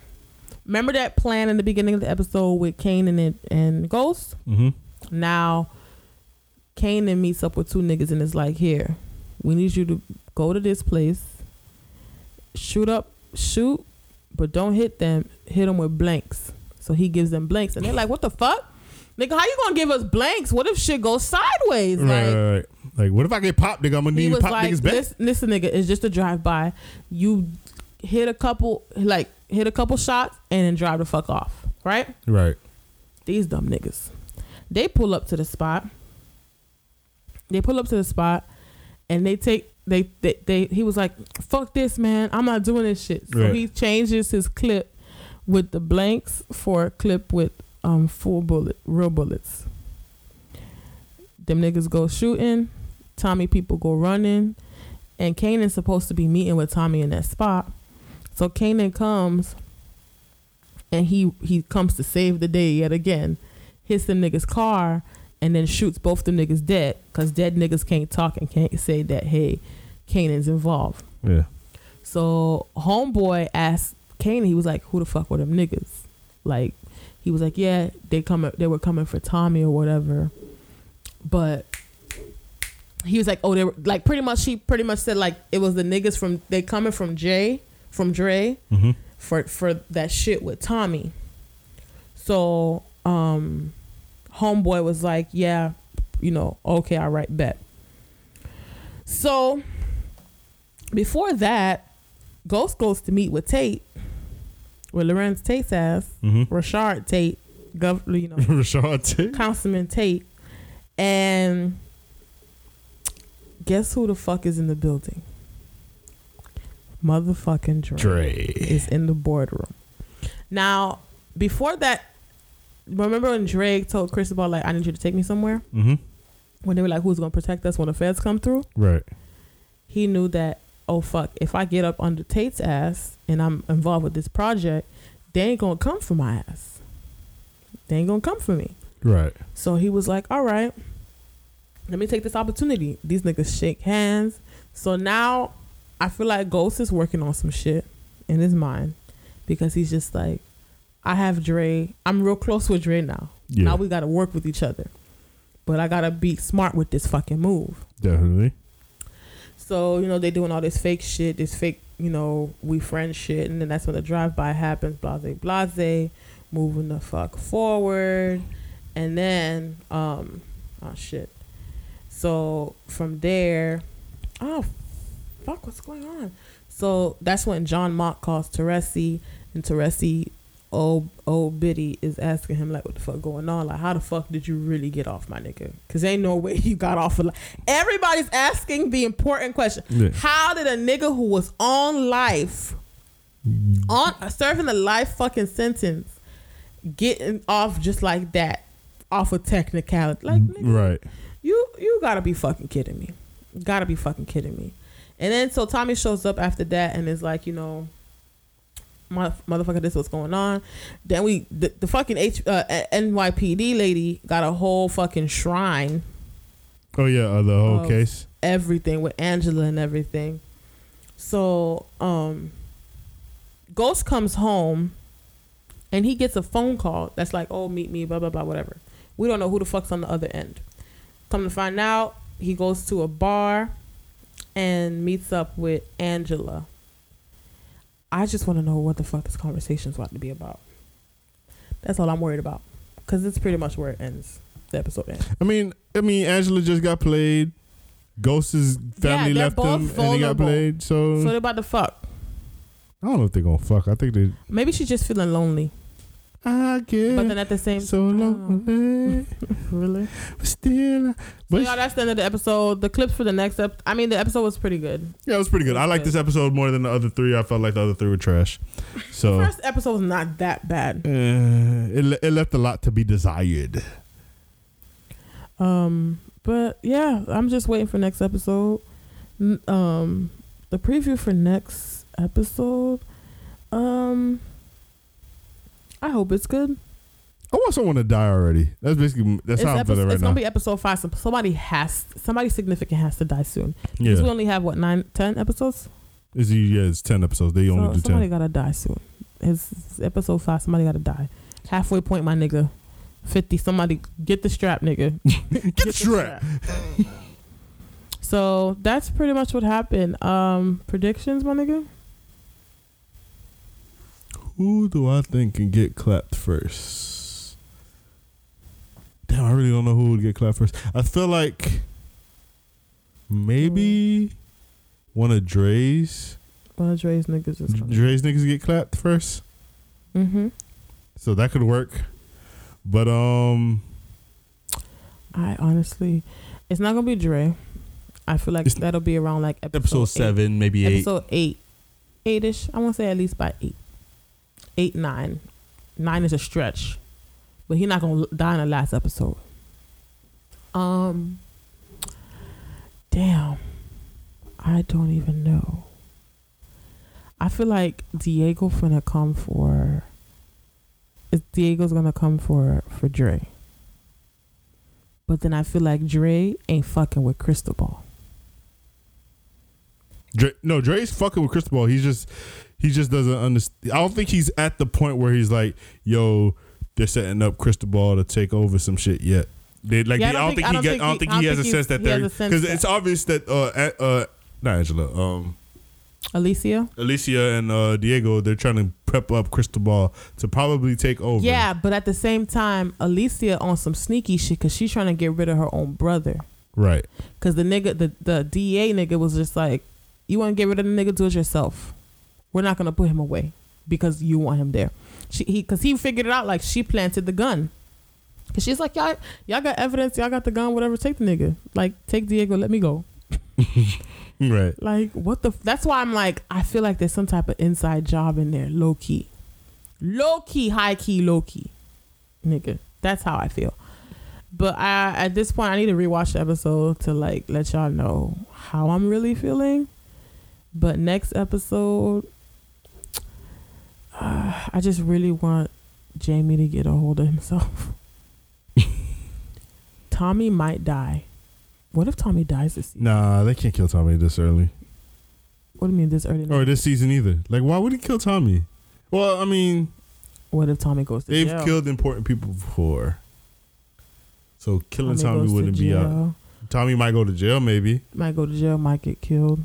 remember that plan in the beginning of the episode with Kane and, and Ghost? Mm-hmm. Now, Kanan meets up with two niggas and is like, here, we need you to go to this place, shoot up, shoot, but don't hit them, hit them with blanks. So he gives them blanks. And they're like, what the fuck? Nigga, how you gonna give us blanks? What if shit goes sideways? Right, like, right, right. Like, what if I get popped, nigga? I'm gonna need to pop like, niggas back. listen, listen, nigga, it's just a drive by. You hit a couple, like, hit a couple shots and then drive the fuck off, right? Right. These dumb niggas. They pull up to the spot. They pull up to the spot and they take they they, they he was like, fuck this man, I'm not doing this shit. So Right. he changes his clip with the blanks for a clip with um full bullet real bullets. Them niggas go shooting, Tommy people go running, and Kanan's supposed to be meeting with Tommy in that spot. So Kanan comes and he he comes to save the day yet again. Hits the nigga's car and then shoots both the niggas dead because dead niggas can't talk and can't say that hey, Kanan's involved. Yeah. So homeboy asked Kanan, he was like, "Who the fuck were them niggas?" Like, he was like, "Yeah, they coming, they were coming for Tommy or whatever," but he was like, "Oh, they were like pretty much." He pretty much said like it was the niggas from they coming from Jay from Dre Mm-hmm. for for that shit with Tommy. So um homeboy was like, "Yeah, you know, okay, I write bet." So before that, Ghost goes to meet with Tate, with Larenz Tate's ass, Mm-hmm. Rashard Tate, gov, you know, (laughs) Rashad Tate. Councilman Tate, and guess who the fuck is in the building? Motherfucking Dre Dre. is in the boardroom. Now, before that, remember when Drake told Chris about like, "I need you to take me somewhere." Mm-hmm. When they were like, "Who's gonna protect us when the feds come through?" Right. He knew that. Oh fuck! If I get up under Tate's ass and I'm involved with this project, they ain't gonna come for my ass. They ain't gonna come for me. Right. So he was like, "All right, let me take this opportunity." These niggas shake hands. So now I feel like Ghost is working on some shit in his mind because he's just like, I have Dre. I'm real close with Dre now. Yeah. Now we got to work with each other. But I got to be smart with this fucking move. Definitely. So, you know, they doing all this fake shit, this fake, you know, we friends shit. And then that's when the drive by happens, blase, blase, moving the fuck forward. And then, um, oh shit. So from there, oh, fuck, what's going on? So that's when John Mock calls Teresi, and Teresi, oh, oh, Biddy is asking him, like, what the fuck going on? Like, how the fuck did you really get off, my nigga? Because ain't no way you got off. Of, Everybody's asking the important question. Yeah. How did a nigga who was on life, on serving a life fucking sentence, getting off just like that, off a technicality? Like, mm, nigga, Right. you you gotta be fucking kidding me. Gotta be fucking kidding me. And then so Tommy shows up after that and is like, you know, motherfucker, this what's going on. Then we the, the fucking H uh, NYPD lady got a whole fucking shrine, Oh yeah. Uh, the whole case. everything with Angela and everything. So um, Ghost comes home, and he gets a phone call that's like, "Oh, meet me," blah blah blah, whatever. We don't know who the fuck's on the other end. Come to find out, he goes to a bar and meets up with Angela. I just want to know what the fuck this conversation's about to be about. That's all I'm worried about, because it's pretty much where it ends. The episode ends. I mean, I mean, Angela just got played. Ghost's family they're left both him, and he got played. So, So they're about to fuck. I don't know if they're gonna fuck. I think they. Maybe she's just feeling lonely. I get But then at the same so lonely, (laughs) really. but still. So But y'all, that's the end of the episode. The clips for the next ep. I mean, the episode was pretty good. yeah, it was pretty good. I like this episode more than the other three. I felt like the other three were trash. So First episode was not that bad. uh, it it left a lot to be desired. Um, but yeah, I'm just waiting for next episode. Um, the preview for next episode. Um, I hope it's good. I want someone to die already. That's basically that's it's how I'm feeling right it's now. gonna be episode five. So somebody has somebody significant has to die soon. yeah, we only have what nine, ten episodes. it's, yeah, it's ten episodes. They So only do somebody ten. gotta die soon. It's, it's episode five. Somebody gotta die. Halfway point, my nigga. Fifty. Somebody get the strap, nigga. (laughs) Get the strap. so that's pretty much what happened. Um, predictions, my nigga. Who do I think can get clapped first? Damn, I really don't know who would get clapped first. I feel like maybe one of Dre's One of Dre's niggas is coming. Dre's niggas get clapped first. Mm-hmm. So that could work. But um I honestly, it's not gonna be Dre. I feel like that'll be around like episode, episode eight. seven, maybe eight. Episode eight, eight-ish. I want to say at least by eight, eight, nine. Nine is a stretch, but he's not gonna die in the last episode. Um, damn, I don't even know. I feel like Diego gonna come for. Diego's gonna come for for Dre. But then I feel like Dre ain't fucking with Cristobal. Dre, no, Dre's fucking with Cristobal. He's just he just doesn't understand. I don't think he's at the point where he's like, yo, they're setting up Cristobal to take over some shit yet. They like Yeah, I they- I don't think I he don't think I don't think he don't has a sense that they're because it's obvious that uh at, uh not Angela um Alicia. Alicia and uh Diego they're trying to prep up Cristobal to probably take over. Yeah, but at the same time, Alicia on some sneaky shit because she's trying to get rid of her own brother. right. Because the nigga, the, the DA nigga was just like, you want to get rid of the nigga, do it yourself. We're not to put him away because you want him there. She, he, Because he figured it out like she planted the gun. Because she's like, y'all, y'all got evidence, y'all got the gun, whatever, take the nigga. Like, take Diego, let me go. (laughs) Right. Like, what the? F- That's why I'm like, I feel like there's some type of inside job in there, low key, low key, high key, low key, nigga. That's how I feel. But I, at this point, I need to rewatch the episode to like let y'all know how I'm really feeling. But next episode, uh, (sighs) I just really want Jamie to get a hold of himself. (laughs) Tommy might die. What if Tommy dies this season? Nah, they can't kill Tommy this early. What do you mean this early? Or this season either. Like why would he kill Tommy? Well, I mean, What if Tommy goes to they've jail? killed important people before. So killing Tommy, goes to wouldn't be out. Tommy might go to jail maybe. Might go to jail. Might get killed.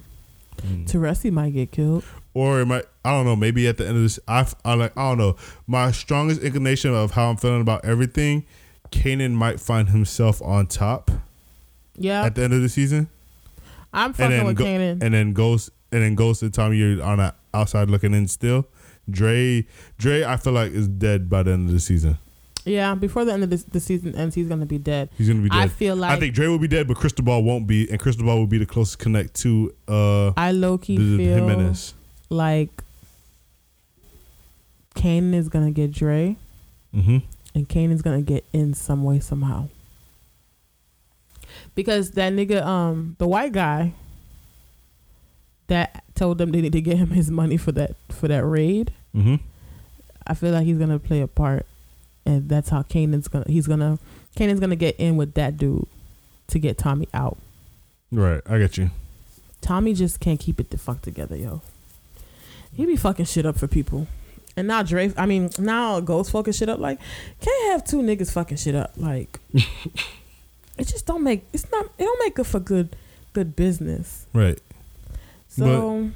Teresi might get killed. Or it might I don't know. Maybe at the end of this, I I like I don't know. My strongest inclination of how I'm feeling about everything, Kanan might find himself on top Yeah, at the end of the season, I'm fucking with go, Kanan. and then Ghost and then Ghost and Tommy you're on the outside looking in still. Dre Dre I feel like is dead by the end of the season. yeah, before the end of this, the season ends, he's gonna be dead. He's gonna be dead. I feel like I think Dre will be dead, but Cristobal won't be, and Cristobal will be the closest connect to uh I low key the feel Jimenez. Like Kanan is gonna get Dre, Mm-hmm. and Kanan's gonna get in some way somehow. Because that nigga, um, the white guy that told them they need to get him his money for that for that raid. Mm-hmm. I feel like he's gonna play a part, and that's how Kanan's gonna he's gonna Kanan's gonna get in with that dude to get Tommy out. Right, I get you. Tommy just can't keep it the fuck together, yo. He be fucking shit up for people, and now Dre. I mean, now Ghost fucking shit up. Like, can't have two niggas fucking shit up. Like, (laughs) it just don't make. It's not. It don't make good for good, good business. Right. So.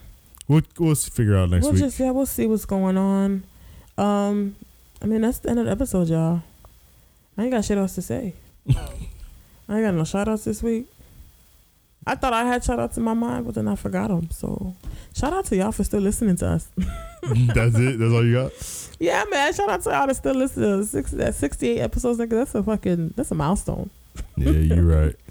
We'll we'll figure out next we'll week. just yeah, we'll see what's going on. Um, I mean that's the end of the episode, y'all. I ain't got shit else to say. (laughs) I ain't got no shout outs this week. I thought I had shout out to my mind, but then I forgot them. So shout out to y'all for still listening to us. (laughs) That's it. That's all you got. yeah, man. Shout out to y'all that still listen to six, that 68 episodes. Nigga, that's a fucking that's a milestone. Yeah, you're right. (laughs)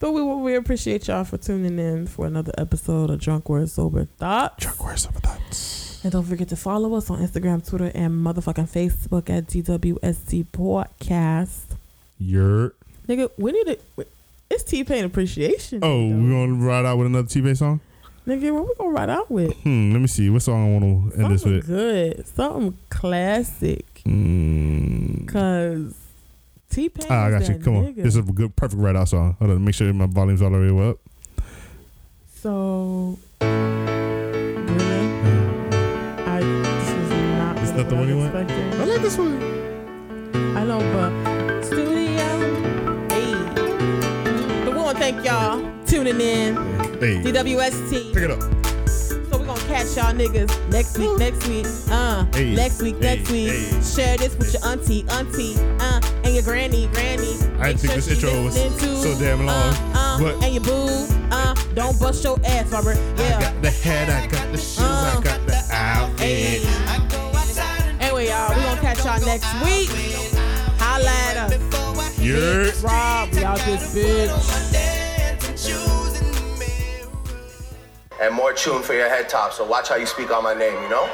But we we appreciate y'all for tuning in for another episode of Drunk Words Sober Thoughts. Drunk words Sober thoughts. And don't forget to follow us on Instagram, Twitter, and motherfucking Facebook at DWST Podcast. You're. Nigga, we need to. It's T Pain appreciation. Oh, Day, we gonna ride out with another T-Pain song? nigga, what we gonna ride out with? Hmm. Let me see. What song I want to end this with? good, something classic. Hmm. Cause T Pain. Ah, I got you. Come on. This is a good, perfect ride out song. Hold on. Make sure my volume's all the way up. So, really, I this is not. It's really not the one you want? I like this one. I know, but thank y'all tuning in. Hey. DWST. Pick it up. So we're gonna catch y'all niggas next week, next week, uh, Hey, next week, hey, next week. hey. Share this with your auntie, auntie, uh, and your granny, granny. I didn't think this she intro was to, so damn long, Uh, uh, but- and your boo, uh, don't bust your ass, Robert. I Yeah. got the head, I got the shoes, I Uh. got the outfit. Hey. I go outside and Anyway, y'all, we gonna catch y'all next week. Holla at us. before You're. Big Rob, we out this bitch. And more tune for your head top. So watch how you speak on my name, you know?